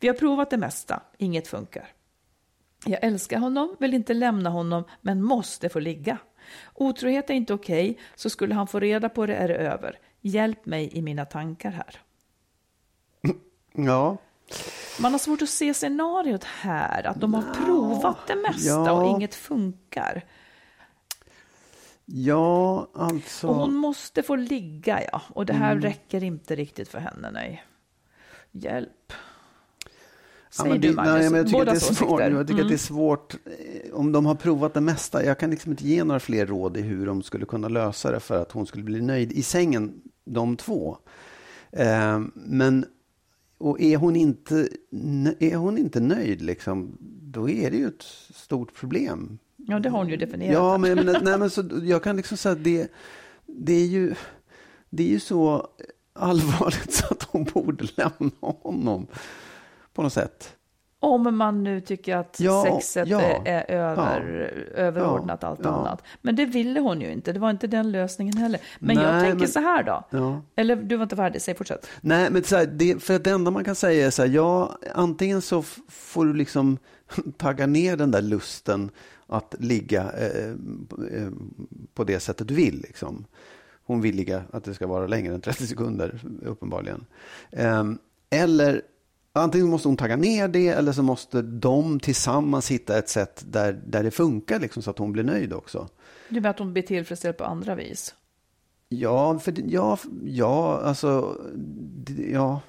Speaker 4: Vi har provat det mesta, inget funkar. Jag älskar honom, vill inte lämna honom, men måste få ligga. Otrohet är inte okej, så skulle han få reda på det är det över. Hjälp mig i mina tankar här.
Speaker 5: Ja,
Speaker 4: Man har svårt att se scenariot här, att de har provat det mesta
Speaker 5: ja.
Speaker 4: och inget funkar.
Speaker 5: ja alltså.
Speaker 4: Och hon måste få ligga, ja. Och det här
Speaker 5: Mm.
Speaker 4: räcker inte riktigt för henne, nej. Hjälp.
Speaker 5: Ja,
Speaker 4: Säger
Speaker 5: men
Speaker 4: du,
Speaker 5: det,
Speaker 4: Magnus?
Speaker 5: nej, men jag tycker, att det, är
Speaker 4: Bådas
Speaker 5: svårt, jag tycker att det är
Speaker 4: Mm.
Speaker 5: svårt eh, om de har provat det mesta. Jag kan liksom inte ge några fler råd i hur de skulle kunna lösa det för att hon skulle bli nöjd i sängen, de två. Eh, men och är hon inte, är hon inte nöjd, liksom, då är det ju ett stort problem.
Speaker 4: Ja, det har hon ju definierat.
Speaker 5: Ja, men, menar, nej, men så, jag kan liksom säga att det, det, är ju, det är ju så allvarligt (laughs) så att hon borde lämna honom på något sätt.
Speaker 4: Om man nu tycker att
Speaker 5: Ja,
Speaker 4: sexet
Speaker 5: ja,
Speaker 4: är, är över, överordnat
Speaker 5: ja,
Speaker 4: allt
Speaker 5: ja.
Speaker 4: annat. Men det ville hon ju inte. Det var inte den lösningen heller. Men jag
Speaker 5: Nej,
Speaker 4: tänker
Speaker 5: men-
Speaker 4: så här då. Eller du var inte färdig, säg fortsätt.
Speaker 5: Nej, men så här, det, för att det enda man kan säga är så här, ja, antingen så får du liksom (laughs) tagga ner den där lusten att ligga eh, eh, på det sättet du vill. Liksom. Hon vill ligga att det ska vara längre än 30 sekunder, uppenbarligen. Ehm, eller antingen måste hon tagga ner det, eller så måste de tillsammans hitta ett sätt där, där det funkar, liksom, så att hon blir nöjd också.
Speaker 4: Du menar att hon blir tillfredsställd på andra vis?
Speaker 5: Ja, för ja, ja, alltså, ja,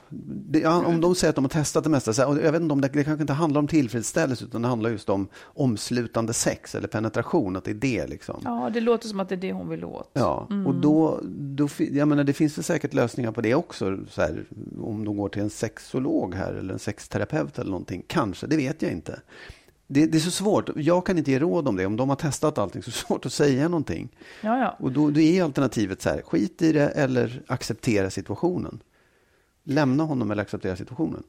Speaker 5: det, ja, om de säger att de har testat det mesta, så här, och jag vet inte om det, det kanske inte handlar om tillfredsställelse, utan det handlar just om omslutande sex eller penetration, att det är det liksom. Ja,
Speaker 4: Ja, det låter som att det är det hon vill åt.
Speaker 5: och då, då, jag menar, det finns väl säkert lösningar på det också, så här, om de går till en sexolog här, eller en sexterapeut eller någonting, kanske, det vet jag inte. Det, det är så svårt. Jag kan inte ge råd om det. Om de har testat allting så är det svårt att säga någonting.
Speaker 4: Ja, ja.
Speaker 5: Och då, då är alternativet så här, skit i det eller acceptera situationen. Lämna honom eller acceptera situationen.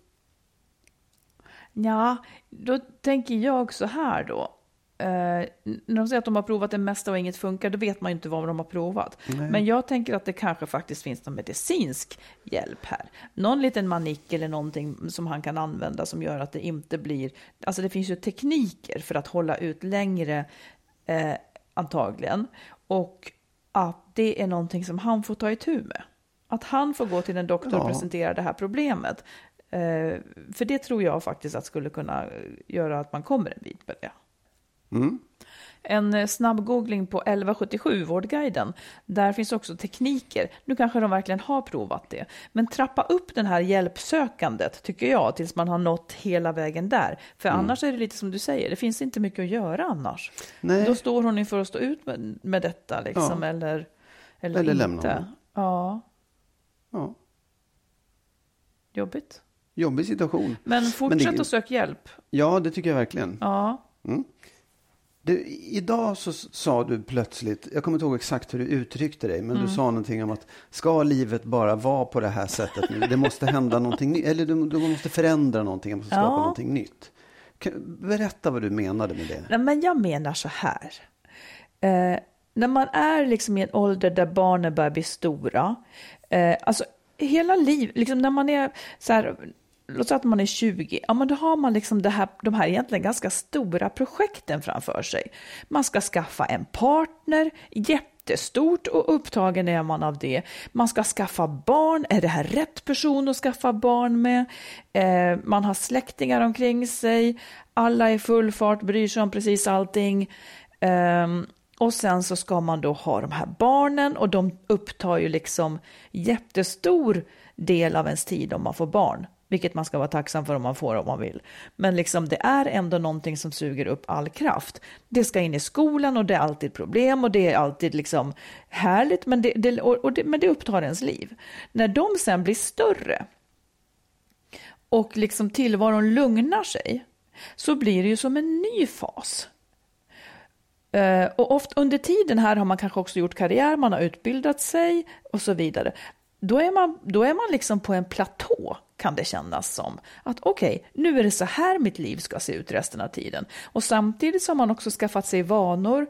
Speaker 4: Ja, då tänker jag så här då. Eh, när de säger att de har provat det mesta och inget funkar, då vet man ju inte vad de har provat.
Speaker 5: Nej.
Speaker 4: Men jag tänker att det kanske faktiskt finns någon medicinsk hjälp här. Någon liten manik eller någonting som han kan använda som gör att det inte blir... Alltså det finns ju tekniker för att hålla ut längre, eh, antagligen. Och att det är någonting som han får ta itu med. Att han får gå till en doktor och
Speaker 5: Ja.
Speaker 4: presentera det här problemet. Eh, för det tror jag faktiskt att skulle kunna göra att man kommer en bit på det.
Speaker 5: Mm.
Speaker 4: En eh, snabb googling på 1177, Vårdguiden, där finns också tekniker. Nu kanske de verkligen har provat det. Men trappa upp den här hjälpsökandet, tycker jag, tills man har nått hela vägen där. För
Speaker 5: Mm.
Speaker 4: annars är det lite som du säger, det finns inte mycket att göra annars.
Speaker 5: Nej.
Speaker 4: Då står hon inför att stå ut med, med detta, liksom,
Speaker 5: Ja.
Speaker 4: eller, eller,
Speaker 5: Eller lämna honom.
Speaker 4: Ja,
Speaker 5: Ja.
Speaker 4: jobbigt.
Speaker 5: Jobbig situation.
Speaker 4: Men fortsätt
Speaker 5: det-
Speaker 4: att söka hjälp.
Speaker 5: Ja, det tycker jag verkligen.
Speaker 4: Ja.
Speaker 5: Du, idag så sa du plötsligt, jag kommer inte ihåg exakt hur du uttryckte dig, men
Speaker 4: Mm.
Speaker 5: du sa någonting om att ska livet bara vara på det här sättet nu? Det måste hända någonting nytt, eller du, du måste förändra någonting, du måste skapa
Speaker 4: Ja.
Speaker 5: någonting nytt. Berätta vad du menade med det.
Speaker 4: Nej, men jag menar så här. Eh, när man är liksom i en ålder där barnen börjar bli stora, eh, alltså hela livet, liksom när man är så här, låt säga att man är 20, ja men då har man liksom det här, de här egentligen ganska stora projekten framför sig. Man ska skaffa en partner, jättestort och upptagen är man av det. Man ska skaffa barn, är det här rätt person att skaffa barn med? Eh, man har släktingar omkring sig, alla är full fart, bryr sig om precis allting. Eh, och sen så ska man då ha de här barnen och de upptar ju liksom jättestor del av ens tid om man får barn. Vilket man ska vara tacksam för om man får om man vill. Men liksom det är ändå någonting som suger upp all kraft. Det ska in i skolan och det är alltid problem och det är alltid liksom härligt men det, det, och, och det, men det upptar ens liv. När de sen blir större och liksom tillvaron lugnar sig så blir det ju som en ny fas. Eh, och ofta under tiden här har man kanske också gjort karriär, man har utbildat sig och så vidare. Då är man, då är man liksom på en platå kan det kännas som. Att okej, nu är det så här mitt liv ska se ut resten av tiden. Och samtidigt så har man också skaffat sig vanor,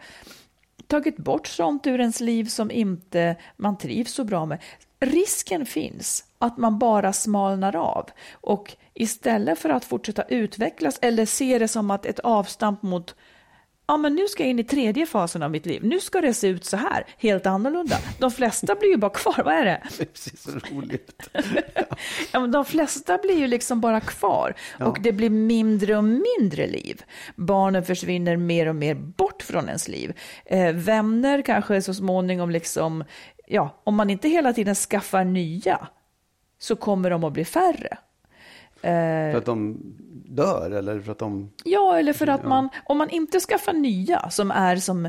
Speaker 4: tagit bort sånt ur ens liv som inte man trivs så bra med. Risken finns att man bara smalnar av och istället för att fortsätta utvecklas eller se det som att ett avstamp mot Ja, men nu ska jag in i tredje fasen av mitt liv. Nu ska det se ut så här, helt annorlunda. De flesta blir ju bara kvar, vad är det? (laughs)
Speaker 5: Det är precis så roligt. (laughs)
Speaker 4: Ja, men de flesta blir ju liksom bara kvar och det blir mindre och mindre liv. Barnen försvinner mer och mer bort från ens liv. Eh, vänner kanske så småningom liksom, ja, om man inte hela tiden skaffar nya så kommer de att bli färre.
Speaker 5: För att de dör eller för att de...
Speaker 4: Ja, eller för att man, om man inte skaffar nya som är som,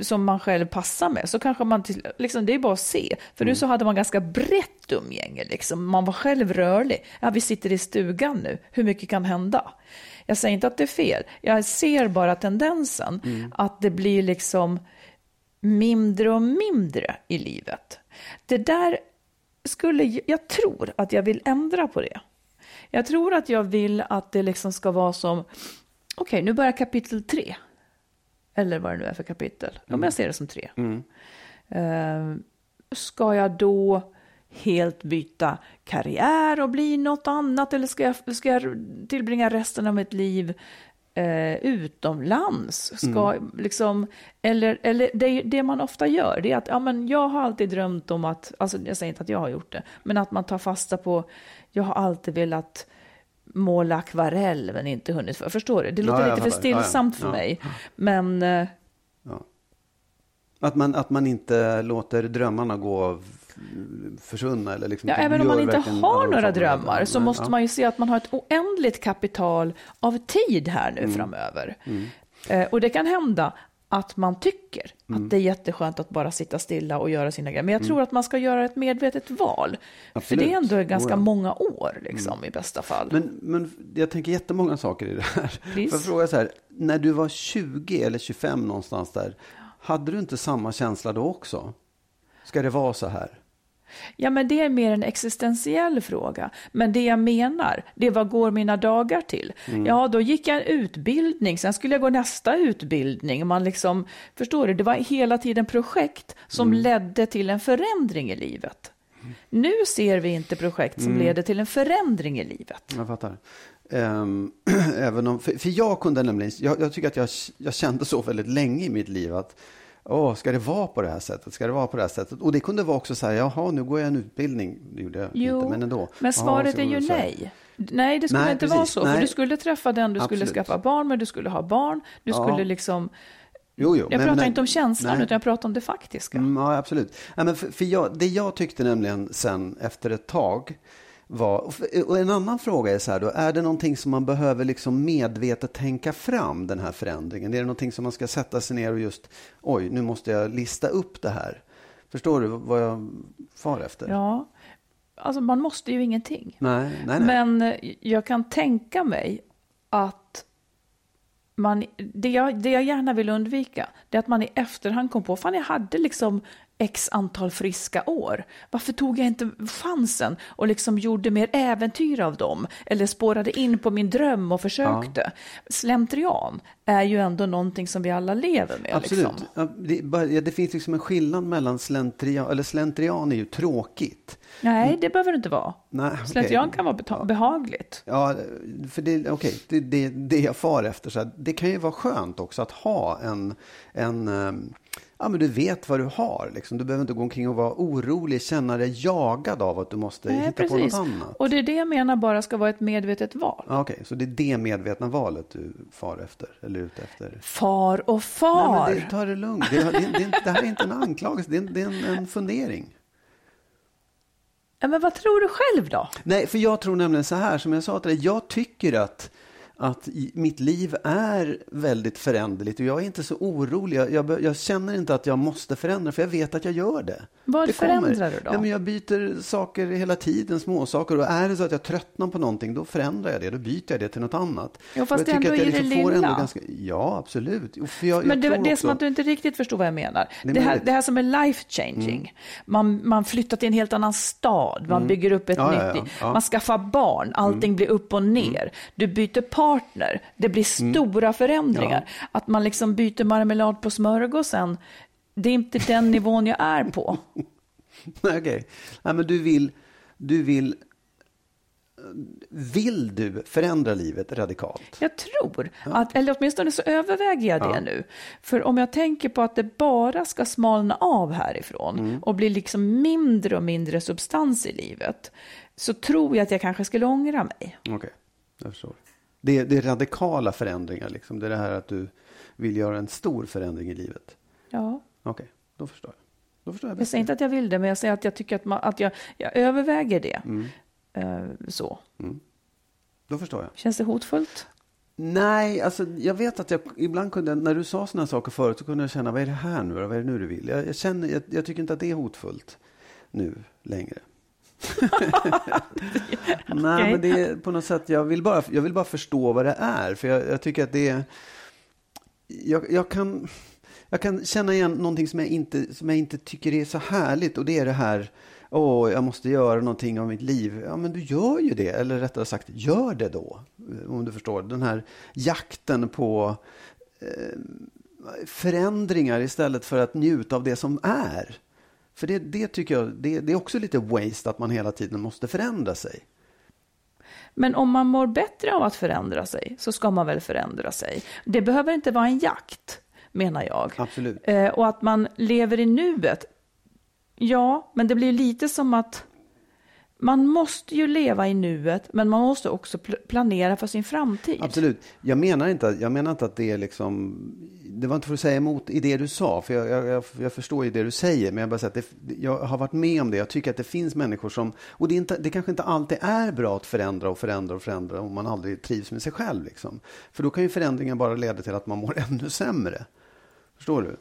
Speaker 4: som man själv passar med, så kanske man, till, liksom, det är bara att se. För nu så hade man ganska brett umgänge, liksom. man var själv rörlig. Ja, vi sitter i stugan nu, hur mycket kan hända? Jag säger inte att det är fel, jag ser bara tendensen att det blir liksom mindre och mindre i livet. Det där skulle, jag tror att jag vill ändra på det. Jag tror att jag vill att det liksom ska vara som, okej nu börjar kapitel tre. Eller vad det nu är för kapitel. Om jag ser det som tre. Eh, ska jag då helt byta karriär och bli något annat? Eller ska jag, ska jag tillbringa resten av mitt liv eh, utomlands? Ska, liksom, eller eller det, det man ofta gör, det är att ja, men jag har alltid drömt om att, alltså jag säger inte att jag har gjort det, men att man tar fasta på, jag har alltid velat måla akvarell men inte hunnit för. Förstår du? Det låter
Speaker 5: Ja,
Speaker 4: lite för
Speaker 5: fattar. Ja, ja.
Speaker 4: stillsamt för mig. Men eh,
Speaker 5: Att man, att man inte låter drömmarna gå försvunna eller liksom
Speaker 4: Ja, även om man inte har några drömmar så måste
Speaker 5: ja.
Speaker 4: man ju se att man har ett oändligt kapital av tid här
Speaker 5: Mm.
Speaker 4: nu framöver. Eh, och det kan hända att man tycker
Speaker 5: Mm.
Speaker 4: att det är jätteskönt att bara sitta stilla och göra sina grejer. Men jag tror att man ska göra ett medvetet val. För
Speaker 5: Absolut.
Speaker 4: det är ändå ganska
Speaker 5: Oh ja. Mm.
Speaker 4: många år liksom, i bästa fall.
Speaker 5: Men, men jag tänker jättemånga saker i det här.
Speaker 4: Please.
Speaker 5: Får jag fråga så här, när du var 20 eller 25 någonstans där, hade du inte samma känsla då också? Ska det vara så här?
Speaker 4: Ja, men det är mer en existentiell fråga. Men det jag menar, det är vad går mina dagar till?
Speaker 5: Mm.
Speaker 4: Ja, då gick jag en utbildning, sen skulle jag gå nästa utbildning. Man liksom, förstår du, det var hela tiden projekt som
Speaker 5: Mm.
Speaker 4: ledde till en förändring i livet. Nu ser vi inte projekt som
Speaker 5: Mm.
Speaker 4: leder till en förändring i livet.
Speaker 5: Jag fattar. Ehm, (clears throat) även om, för, för jag kunde nämligen, jag, jag tycker att jag, jag kände så väldigt länge i mitt liv att Åh, ska det vara på det här sättet? Ska det vara på det här sättet? Och det kunde vara också så här, jaha, nu går jag en utbildning. Det gjorde jag
Speaker 4: Jo,
Speaker 5: inte, men ändå.
Speaker 4: men
Speaker 5: Jaha,
Speaker 4: svaret
Speaker 5: så
Speaker 4: är ju nej. Nej, det skulle
Speaker 5: Nej,
Speaker 4: inte
Speaker 5: precis.
Speaker 4: vara så. För
Speaker 5: Nej.
Speaker 4: du skulle träffa den du skulle
Speaker 5: Absolut.
Speaker 4: skaffa barn med, du skulle ha barn, du
Speaker 5: Ja.
Speaker 4: skulle liksom...
Speaker 5: Jo, jo,
Speaker 4: Jag
Speaker 5: men-
Speaker 4: pratar
Speaker 5: men-
Speaker 4: inte om känslan,
Speaker 5: nej.
Speaker 4: utan jag pratar om det faktiska.
Speaker 5: Mm, ja, absolut. Ja, men för, för jag, det jag tyckte nämligen sen efter ett tag var, och en annan fråga är så här då, är det någonting som man behöver liksom medvetet tänka fram den här förändringen? Är det någonting som man ska sätta sig ner och just, oj, nu måste jag lista upp det här? Förstår du vad jag far efter?
Speaker 4: Ja, alltså man måste ju ingenting.
Speaker 5: Nej, nej, nej.
Speaker 4: Men eh, jag kan tänka mig att man, det, jag, det jag gärna vill undvika, det är att man i efterhand kom på, fan jag hade liksom x antal friska år. Varför tog jag inte chansen och liksom gjorde mer äventyr av dem? Eller spårade in på min dröm och försökte. Slentrian är ju ändå någonting som vi alla lever med.
Speaker 5: Absolut.
Speaker 4: Liksom.
Speaker 5: Ja, det, ja, det finns liksom en skillnad mellan slentrian, eller slentrian är ju tråkigt.
Speaker 4: Nej, det behöver det inte vara.
Speaker 5: Nej, okej.
Speaker 4: Slentrian kan vara behagligt.
Speaker 5: Ja, för det, okej, det, det, det jag far efter, så här, det kan ju vara skönt också att ha en, en ehm, ja men du vet vad du har liksom. Du behöver inte gå omkring och vara orolig, känna dig jagad av att du måste
Speaker 4: Nej,
Speaker 5: hitta
Speaker 4: precis.
Speaker 5: på något annat.
Speaker 4: Och det är det jag menar bara ska vara ett medvetet val.
Speaker 5: Ja, Okej, så det är det medvetna valet du far efter, eller ute efter?
Speaker 4: Far och
Speaker 5: Nej,
Speaker 4: far.
Speaker 5: men det, ta det lugnt. Det, det, det, det här är inte en anklagelse, det är, en- det är en, en fundering.
Speaker 4: Ja, men vad tror du själv då?
Speaker 5: Nej, för jag tror nämligen så här, som jag sa till dig, jag tycker att, att mitt liv är väldigt föränderligt och jag är inte så orolig. Jag, jag, jag känner inte att jag måste förändra, för jag vet att jag gör det.
Speaker 4: Vad
Speaker 5: det
Speaker 4: förändrar du då?
Speaker 5: Ja, men jag byter saker hela tiden, småsaker. Och är det så att jag tröttnar på någonting, då förändrar jag det. Då byter jag det till något annat.
Speaker 4: Jo, fast
Speaker 5: jag
Speaker 4: ändå
Speaker 5: tycker att jag
Speaker 4: i det
Speaker 5: får
Speaker 4: lilla.
Speaker 5: ganska, Ja, absolut. Jo, jag,
Speaker 4: Men det, det är
Speaker 5: också,
Speaker 4: som att du inte riktigt förstår vad jag menar.
Speaker 5: Det är
Speaker 4: Det, här.
Speaker 5: Mm.
Speaker 4: det här som är life changing. Man, man flyttar till en helt annan stad, man bygger upp ett
Speaker 5: Mm. Ja, ja,
Speaker 4: nytt
Speaker 5: ja, ja. Mm.
Speaker 4: Man skaffar barn, allting blir upp och ner. Du byter partner, det blir
Speaker 5: Mm.
Speaker 4: stora förändringar. Att man liksom byter marmelad på smörgåsen, det är inte den (laughs) nivån jag är på.
Speaker 5: Okej. Nej, men du vill, du vill, vill du förändra livet radikalt?
Speaker 4: Jag tror, att, eller åtminstone så överväger jag det nu. För om jag tänker på att det bara ska smalna av härifrån
Speaker 5: Mm.
Speaker 4: och bli liksom mindre och mindre substans i livet, så tror jag att jag kanske skulle ångra mig.
Speaker 5: Okej, jag förstår. Det är, det är radikala förändringar, liksom. Det är det här att du vill göra en stor förändring i livet.
Speaker 4: Ja.
Speaker 5: Okej, då förstår jag. Då förstår jag
Speaker 4: Jag säger inte att jag vill det, men jag säger att jag tycker att, man, att jag, jag överväger det.
Speaker 5: Mm.
Speaker 4: Eh, så.
Speaker 5: Då förstår jag.
Speaker 4: Känns det hotfullt?
Speaker 5: Nej, alltså jag vet att jag ibland kunde, när du sa sådana saker förut så kunde jag känna, vad är det här nu? Vad är det nu du vill? Jag, jag känner, jag, jag tycker inte att det är hotfullt nu längre. (laughs) Nej,
Speaker 4: Okej.
Speaker 5: men det är på något sätt, jag vill bara, jag vill bara förstå vad det är. För jag, jag tycker att det är, jag, jag kan, jag kan känna igen någonting som jag, inte, som jag inte tycker är så härligt och det är det här, åh, jag måste göra någonting av mitt liv. Ja, men du gör ju det, eller rättare sagt, gör det då, om du förstår. Den här jakten på eh, förändringar istället för att njuta av det som är. För det, det tycker jag, det, det är också lite waste att man hela tiden måste förändra sig.
Speaker 4: Men om man mår bättre av att förändra sig så ska man väl förändra sig. Det behöver inte vara en jakt, menar jag.
Speaker 5: Absolut.
Speaker 4: Eh, och att man lever i nuet. Ja, men det blir lite som att man måste ju leva i nuet, men man måste också pl- planera för sin framtid.
Speaker 5: Absolut. Jag menar inte, jag menar inte att det är liksom... Det var inte för att säga emot i det du sa, för jag, jag, jag, jag förstår ju det du säger. Men jag bara säger att det, jag har varit med om det. Jag tycker att det finns människor som... Och det, är inte, det kanske inte alltid är bra att förändra och förändra och förändra om man aldrig trivs med sig själv. Liksom. För då kan ju förändringen bara leda till att man mår ännu sämre. Förstår du?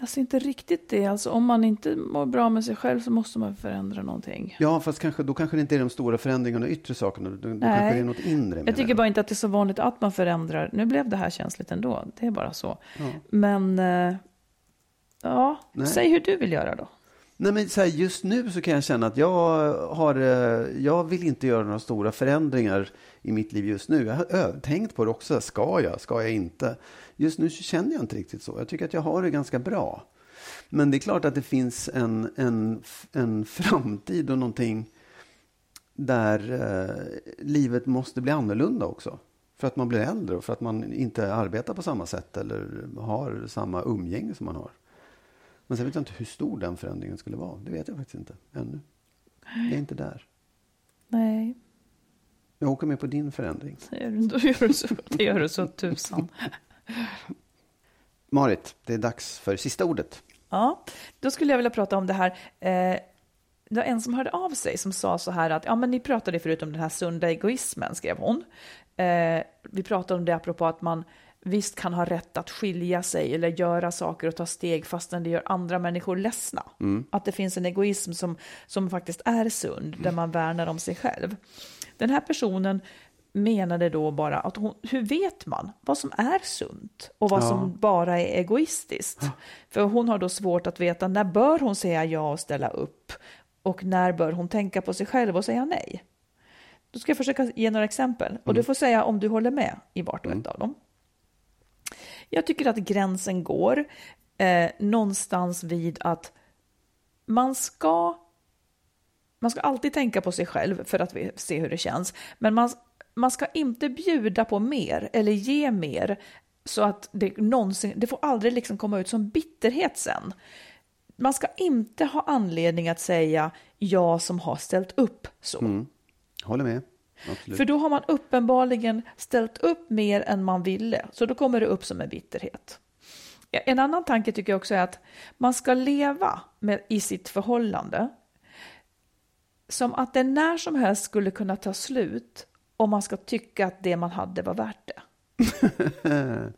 Speaker 4: Alltså inte riktigt det. Alltså om man inte mår bra med sig själv så måste man förändra någonting.
Speaker 5: Ja, fast kanske, då kanske det inte är de stora förändringarna och yttre sakerna. Då, då
Speaker 4: Nej.
Speaker 5: kanske det är något inre.
Speaker 4: Jag tycker bara inte att det är så vanligt att man förändrar. Nu blev det här känsligt ändå. Det är bara så.
Speaker 5: Ja.
Speaker 4: Men eh, ja,
Speaker 5: Nej.
Speaker 4: säg hur du vill göra då.
Speaker 5: Nej, men så här, just nu så kan jag känna att jag, har, eh, jag vill inte göra några stora förändringar i mitt liv just nu. Jag har tänkt på det också. Ska jag? Ska jag inte? Just nu så känner jag inte riktigt så. Jag tycker att jag har det ganska bra. Men det är klart att det finns en, en, en framtid och någonting där eh, livet måste bli annorlunda också. För att man blir äldre och för att man inte arbetar på samma sätt eller har samma umgänge som man har. Men sen vet jag inte hur stor den förändringen skulle vara. Det vet jag faktiskt inte ännu. Jag är inte där.
Speaker 4: Nej,
Speaker 5: Jag åker med på din förändring. (laughs)
Speaker 4: då gör du så, det gör du så tusan. (laughs)
Speaker 5: Marit, det är dags för sista ordet.
Speaker 4: Ja, då skulle jag vilja prata om det här. Eh, det var en som hörde av sig som sa så här att ja, men ni pratade förut om den här sunda egoismen, skrev hon. Eh, vi pratade om det apropå att man visst kan ha rätt att skilja sig eller göra saker och ta steg fastän det gör andra människor ledsna. Att det finns en egoism som, som faktiskt är sund, där man värnar om sig själv. Den här personen menade då bara att hon, hur vet man vad som är sunt och vad
Speaker 5: Ja.
Speaker 4: som bara är egoistiskt? För hon har då svårt att veta när bör hon säga ja och ställa upp och när bör hon tänka på sig själv och säga nej? Då ska jag försöka ge några exempel och du får säga om du håller med i vart och ett av dem. Jag tycker att gränsen går eh, någonstans vid att man ska man ska alltid tänka på sig själv för att se hur det känns. Men man, man ska inte bjuda på mer eller ge mer så att det någonsin, det får aldrig liksom komma ut som bitterhet sen. Man ska inte ha anledning att säga jag som har ställt upp så. Mm.
Speaker 5: Håller med. Absolut.
Speaker 4: För då har man uppenbarligen ställt upp mer än man ville, så då kommer det upp som en bitterhet. En annan tanke tycker jag också är att man ska leva med, i sitt förhållande som att det när som helst skulle kunna ta slut om man ska tycka att det man hade var värt det. (laughs)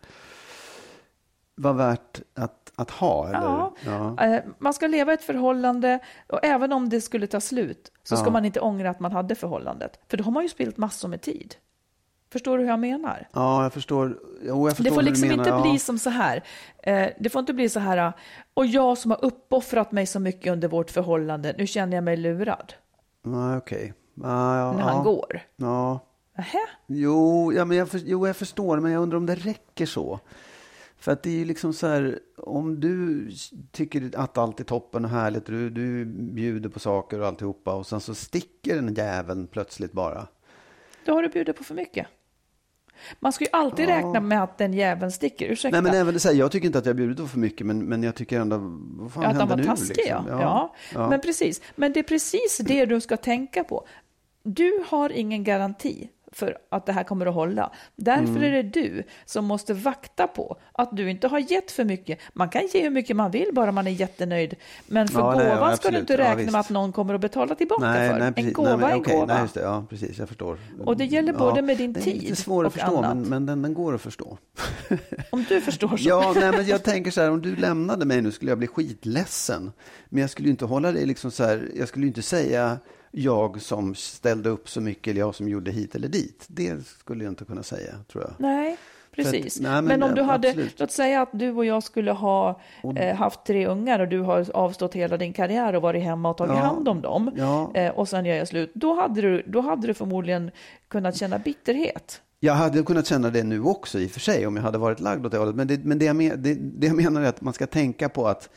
Speaker 5: Var värt att, att ha? Eller?
Speaker 4: Ja.
Speaker 5: Ja.
Speaker 4: Eh, Man ska leva ett förhållande och även om det skulle ta slut så ska
Speaker 5: Ja.
Speaker 4: man inte ångra att man hade förhållandet. För då har man ju spilt massor med tid. Förstår du hur jag menar?
Speaker 5: ja, jag förstår. Jo, jag förstår
Speaker 4: Det får liksom
Speaker 5: menar.
Speaker 4: inte
Speaker 5: ja.
Speaker 4: bli som så här. Eh, det får inte bli så här. Och jag som har uppoffrat mig så mycket under vårt förhållande, nu känner jag mig lurad
Speaker 5: Nej, okej. Ja, ja,
Speaker 4: när han går.
Speaker 5: Ja.
Speaker 4: Nähä?
Speaker 5: Jo, ja, men jag, för, jo, jag förstår, men jag undrar om det räcker så. För att det är ju liksom så här, om du tycker att allt är toppen och härligt, du, du bjuder på saker och alltihopa och sen så sticker den jäveln plötsligt bara.
Speaker 4: Då har du bjudit på för mycket. Man ska ju alltid räkna med att den jäveln sticker. Ursäkta.
Speaker 5: Nej, men även det säger, jag tycker inte att jag bjudit på för mycket, men, men jag tycker ändå, vad fan
Speaker 4: Ja, att han
Speaker 5: händer
Speaker 4: var
Speaker 5: nu?
Speaker 4: taskig,
Speaker 5: liksom?
Speaker 4: ja. Ja.
Speaker 5: ja.
Speaker 4: Men precis. Men det är precis det du ska tänka på. Du har ingen garanti för att det här kommer att hålla. Därför
Speaker 5: Mm.
Speaker 4: är det du som måste vakta på att du inte har gett för mycket. Man kan ge hur mycket man vill bara man är jättenöjd. Men för
Speaker 5: Ja, nej, ja,
Speaker 4: gåvan ska du inte
Speaker 5: Ja,
Speaker 4: räkna
Speaker 5: visst.
Speaker 4: med att någon kommer att betala tillbaka
Speaker 5: Nej,
Speaker 4: för.
Speaker 5: nej,
Speaker 4: en gåva
Speaker 5: nej, men,
Speaker 4: är en gåva.
Speaker 5: Nej, just det. Ja, precis. Jag förstår.
Speaker 4: Och det gäller både med din
Speaker 5: det är
Speaker 4: tid
Speaker 5: lite svårt att
Speaker 4: och
Speaker 5: förstå,
Speaker 4: annat.
Speaker 5: men, men den, den går att förstå. (laughs)
Speaker 4: Om du förstår så.
Speaker 5: Ja, nej, men jag tänker så här, om du lämnade mig nu skulle jag bli skitledsen. Men jag skulle ju inte hålla dig liksom så här, jag skulle ju inte säga jag som ställde upp så mycket eller jag som gjorde hit eller dit. Det skulle jag inte kunna säga, tror jag.
Speaker 4: Nej, precis.
Speaker 5: Att- nej,
Speaker 4: men,
Speaker 5: men
Speaker 4: om du hade,
Speaker 5: absolut.
Speaker 4: låt säga att du och jag skulle ha eh, haft tre ungar och du har avstått hela din karriär och varit hemma och tagit
Speaker 5: Ja.
Speaker 4: hand om dem
Speaker 5: Ja.
Speaker 4: eh, och sen gör jag slut, då hade, du, då hade du förmodligen kunnat känna bitterhet.
Speaker 5: Jag hade kunnat känna det nu också i och för sig om jag hade varit lagd åt det hållet. Men, det, men det, jag men, det, det jag menar är att man ska tänka på att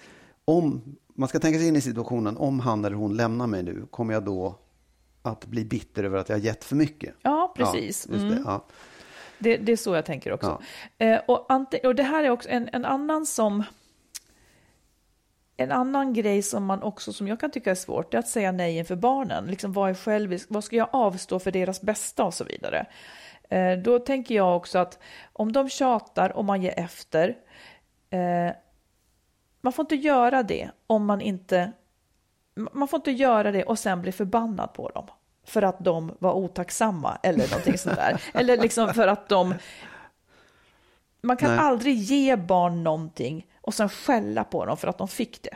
Speaker 5: om man ska tänka sig in i situationen om han eller hon lämnar mig nu, kommer jag då att bli bitter över att jag har gett för mycket?
Speaker 4: Ja, precis.
Speaker 5: Ja, just det,
Speaker 4: Mm.
Speaker 5: ja.
Speaker 4: Det, det är så jag tänker också. Eh, och, ante, och det här är också en, en annan som... En annan grej som man också, som jag kan tycka är svårt, är att säga nej inför barnen. Liksom, vad är självisk? Vad ska jag avstå för deras bästa och så vidare. Eh, då tänker jag också att om de tjatar och man ger efter, eh, man får inte göra det om man inte... Man får inte göra det och sen bli förbannad på dem för att de var otacksamma eller någonting sånt där. (laughs) Eller liksom för att de Man kan
Speaker 5: Nej.
Speaker 4: aldrig ge barn någonting och sen skälla på dem för att de fick det.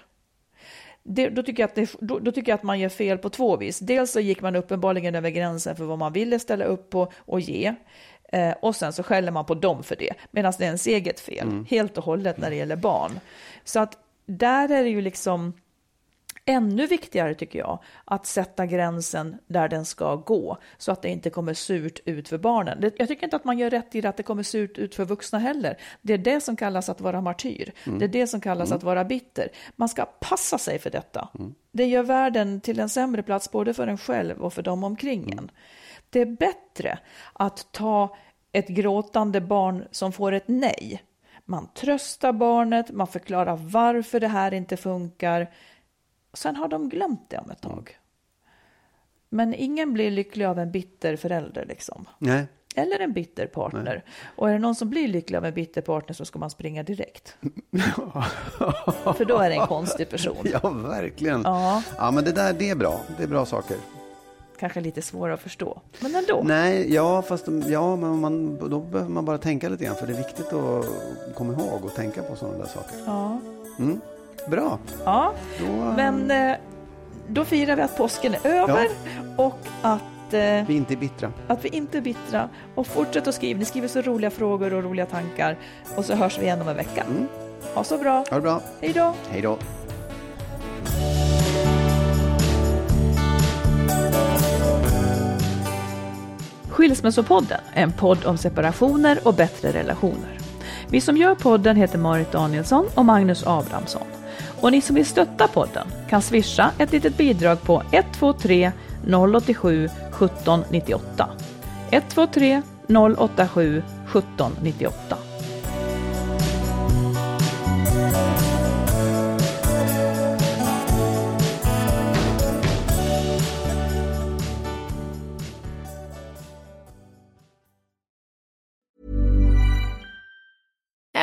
Speaker 4: det då, tycker jag att det då, då tycker jag att man gör fel på två vis. Dels så gick man uppenbarligen över gränsen för vad man ville ställa upp på och ge. Eh, och sen så skäller man på dem för det, medan det är ens eget fel, helt och hållet när det gäller barn. Så att där är det ju liksom ännu viktigare tycker jag att sätta gränsen där den ska gå så att det inte kommer surt ut för barnen. Det- Jag tycker inte att man gör rätt i det att det kommer surt ut för vuxna heller. Det är det som kallas att vara martyr. Det är det som kallas att vara bitter. Man ska passa sig för detta. Det gör världen till en sämre plats både för en själv och för dem omkring en. Det är bättre att ta ett gråtande barn som får ett nej. Man tröstar barnet, man förklarar varför det här inte funkar. Sen har de glömt det om ett tag. Men ingen blir lycklig av en bitter förälder liksom.
Speaker 5: Nej.
Speaker 4: Eller en bitter partner. Och är det någon som blir lycklig av en bitter partner så ska man springa direkt. (laughs) För då är det en konstig person.
Speaker 5: Ja, verkligen.
Speaker 4: Ja.
Speaker 5: ja, men det där det är bra. Det är bra saker.
Speaker 4: Kanske lite svårare att förstå. Men ändå.
Speaker 5: Nej, ja, fast ja, men man, då behöver man bara tänka lite grann. För det är viktigt att komma ihåg och tänka på sådana där saker.
Speaker 4: Ja.
Speaker 5: Mm. Bra.
Speaker 4: ja.
Speaker 5: Då,
Speaker 4: Men eh, då firar vi att påsken är över och att, eh,
Speaker 5: vi är inte bittra.
Speaker 4: att vi inte är bittra. Och fortsätt att skriva. Ni skriver så roliga frågor och roliga tankar. Och så hörs vi igen om en vecka.
Speaker 5: Mm.
Speaker 4: Ha så bra.
Speaker 5: Ha det bra.
Speaker 4: Hej då.
Speaker 5: Hej då.
Speaker 4: Skilsmässopodden är en podd om separationer och bättre relationer. Vi som gör podden heter Marit Danielsson och Magnus Abrahamsson. Och ni som vill stötta podden kan swisha ett litet bidrag på 123 087 1798. 123 087 1798.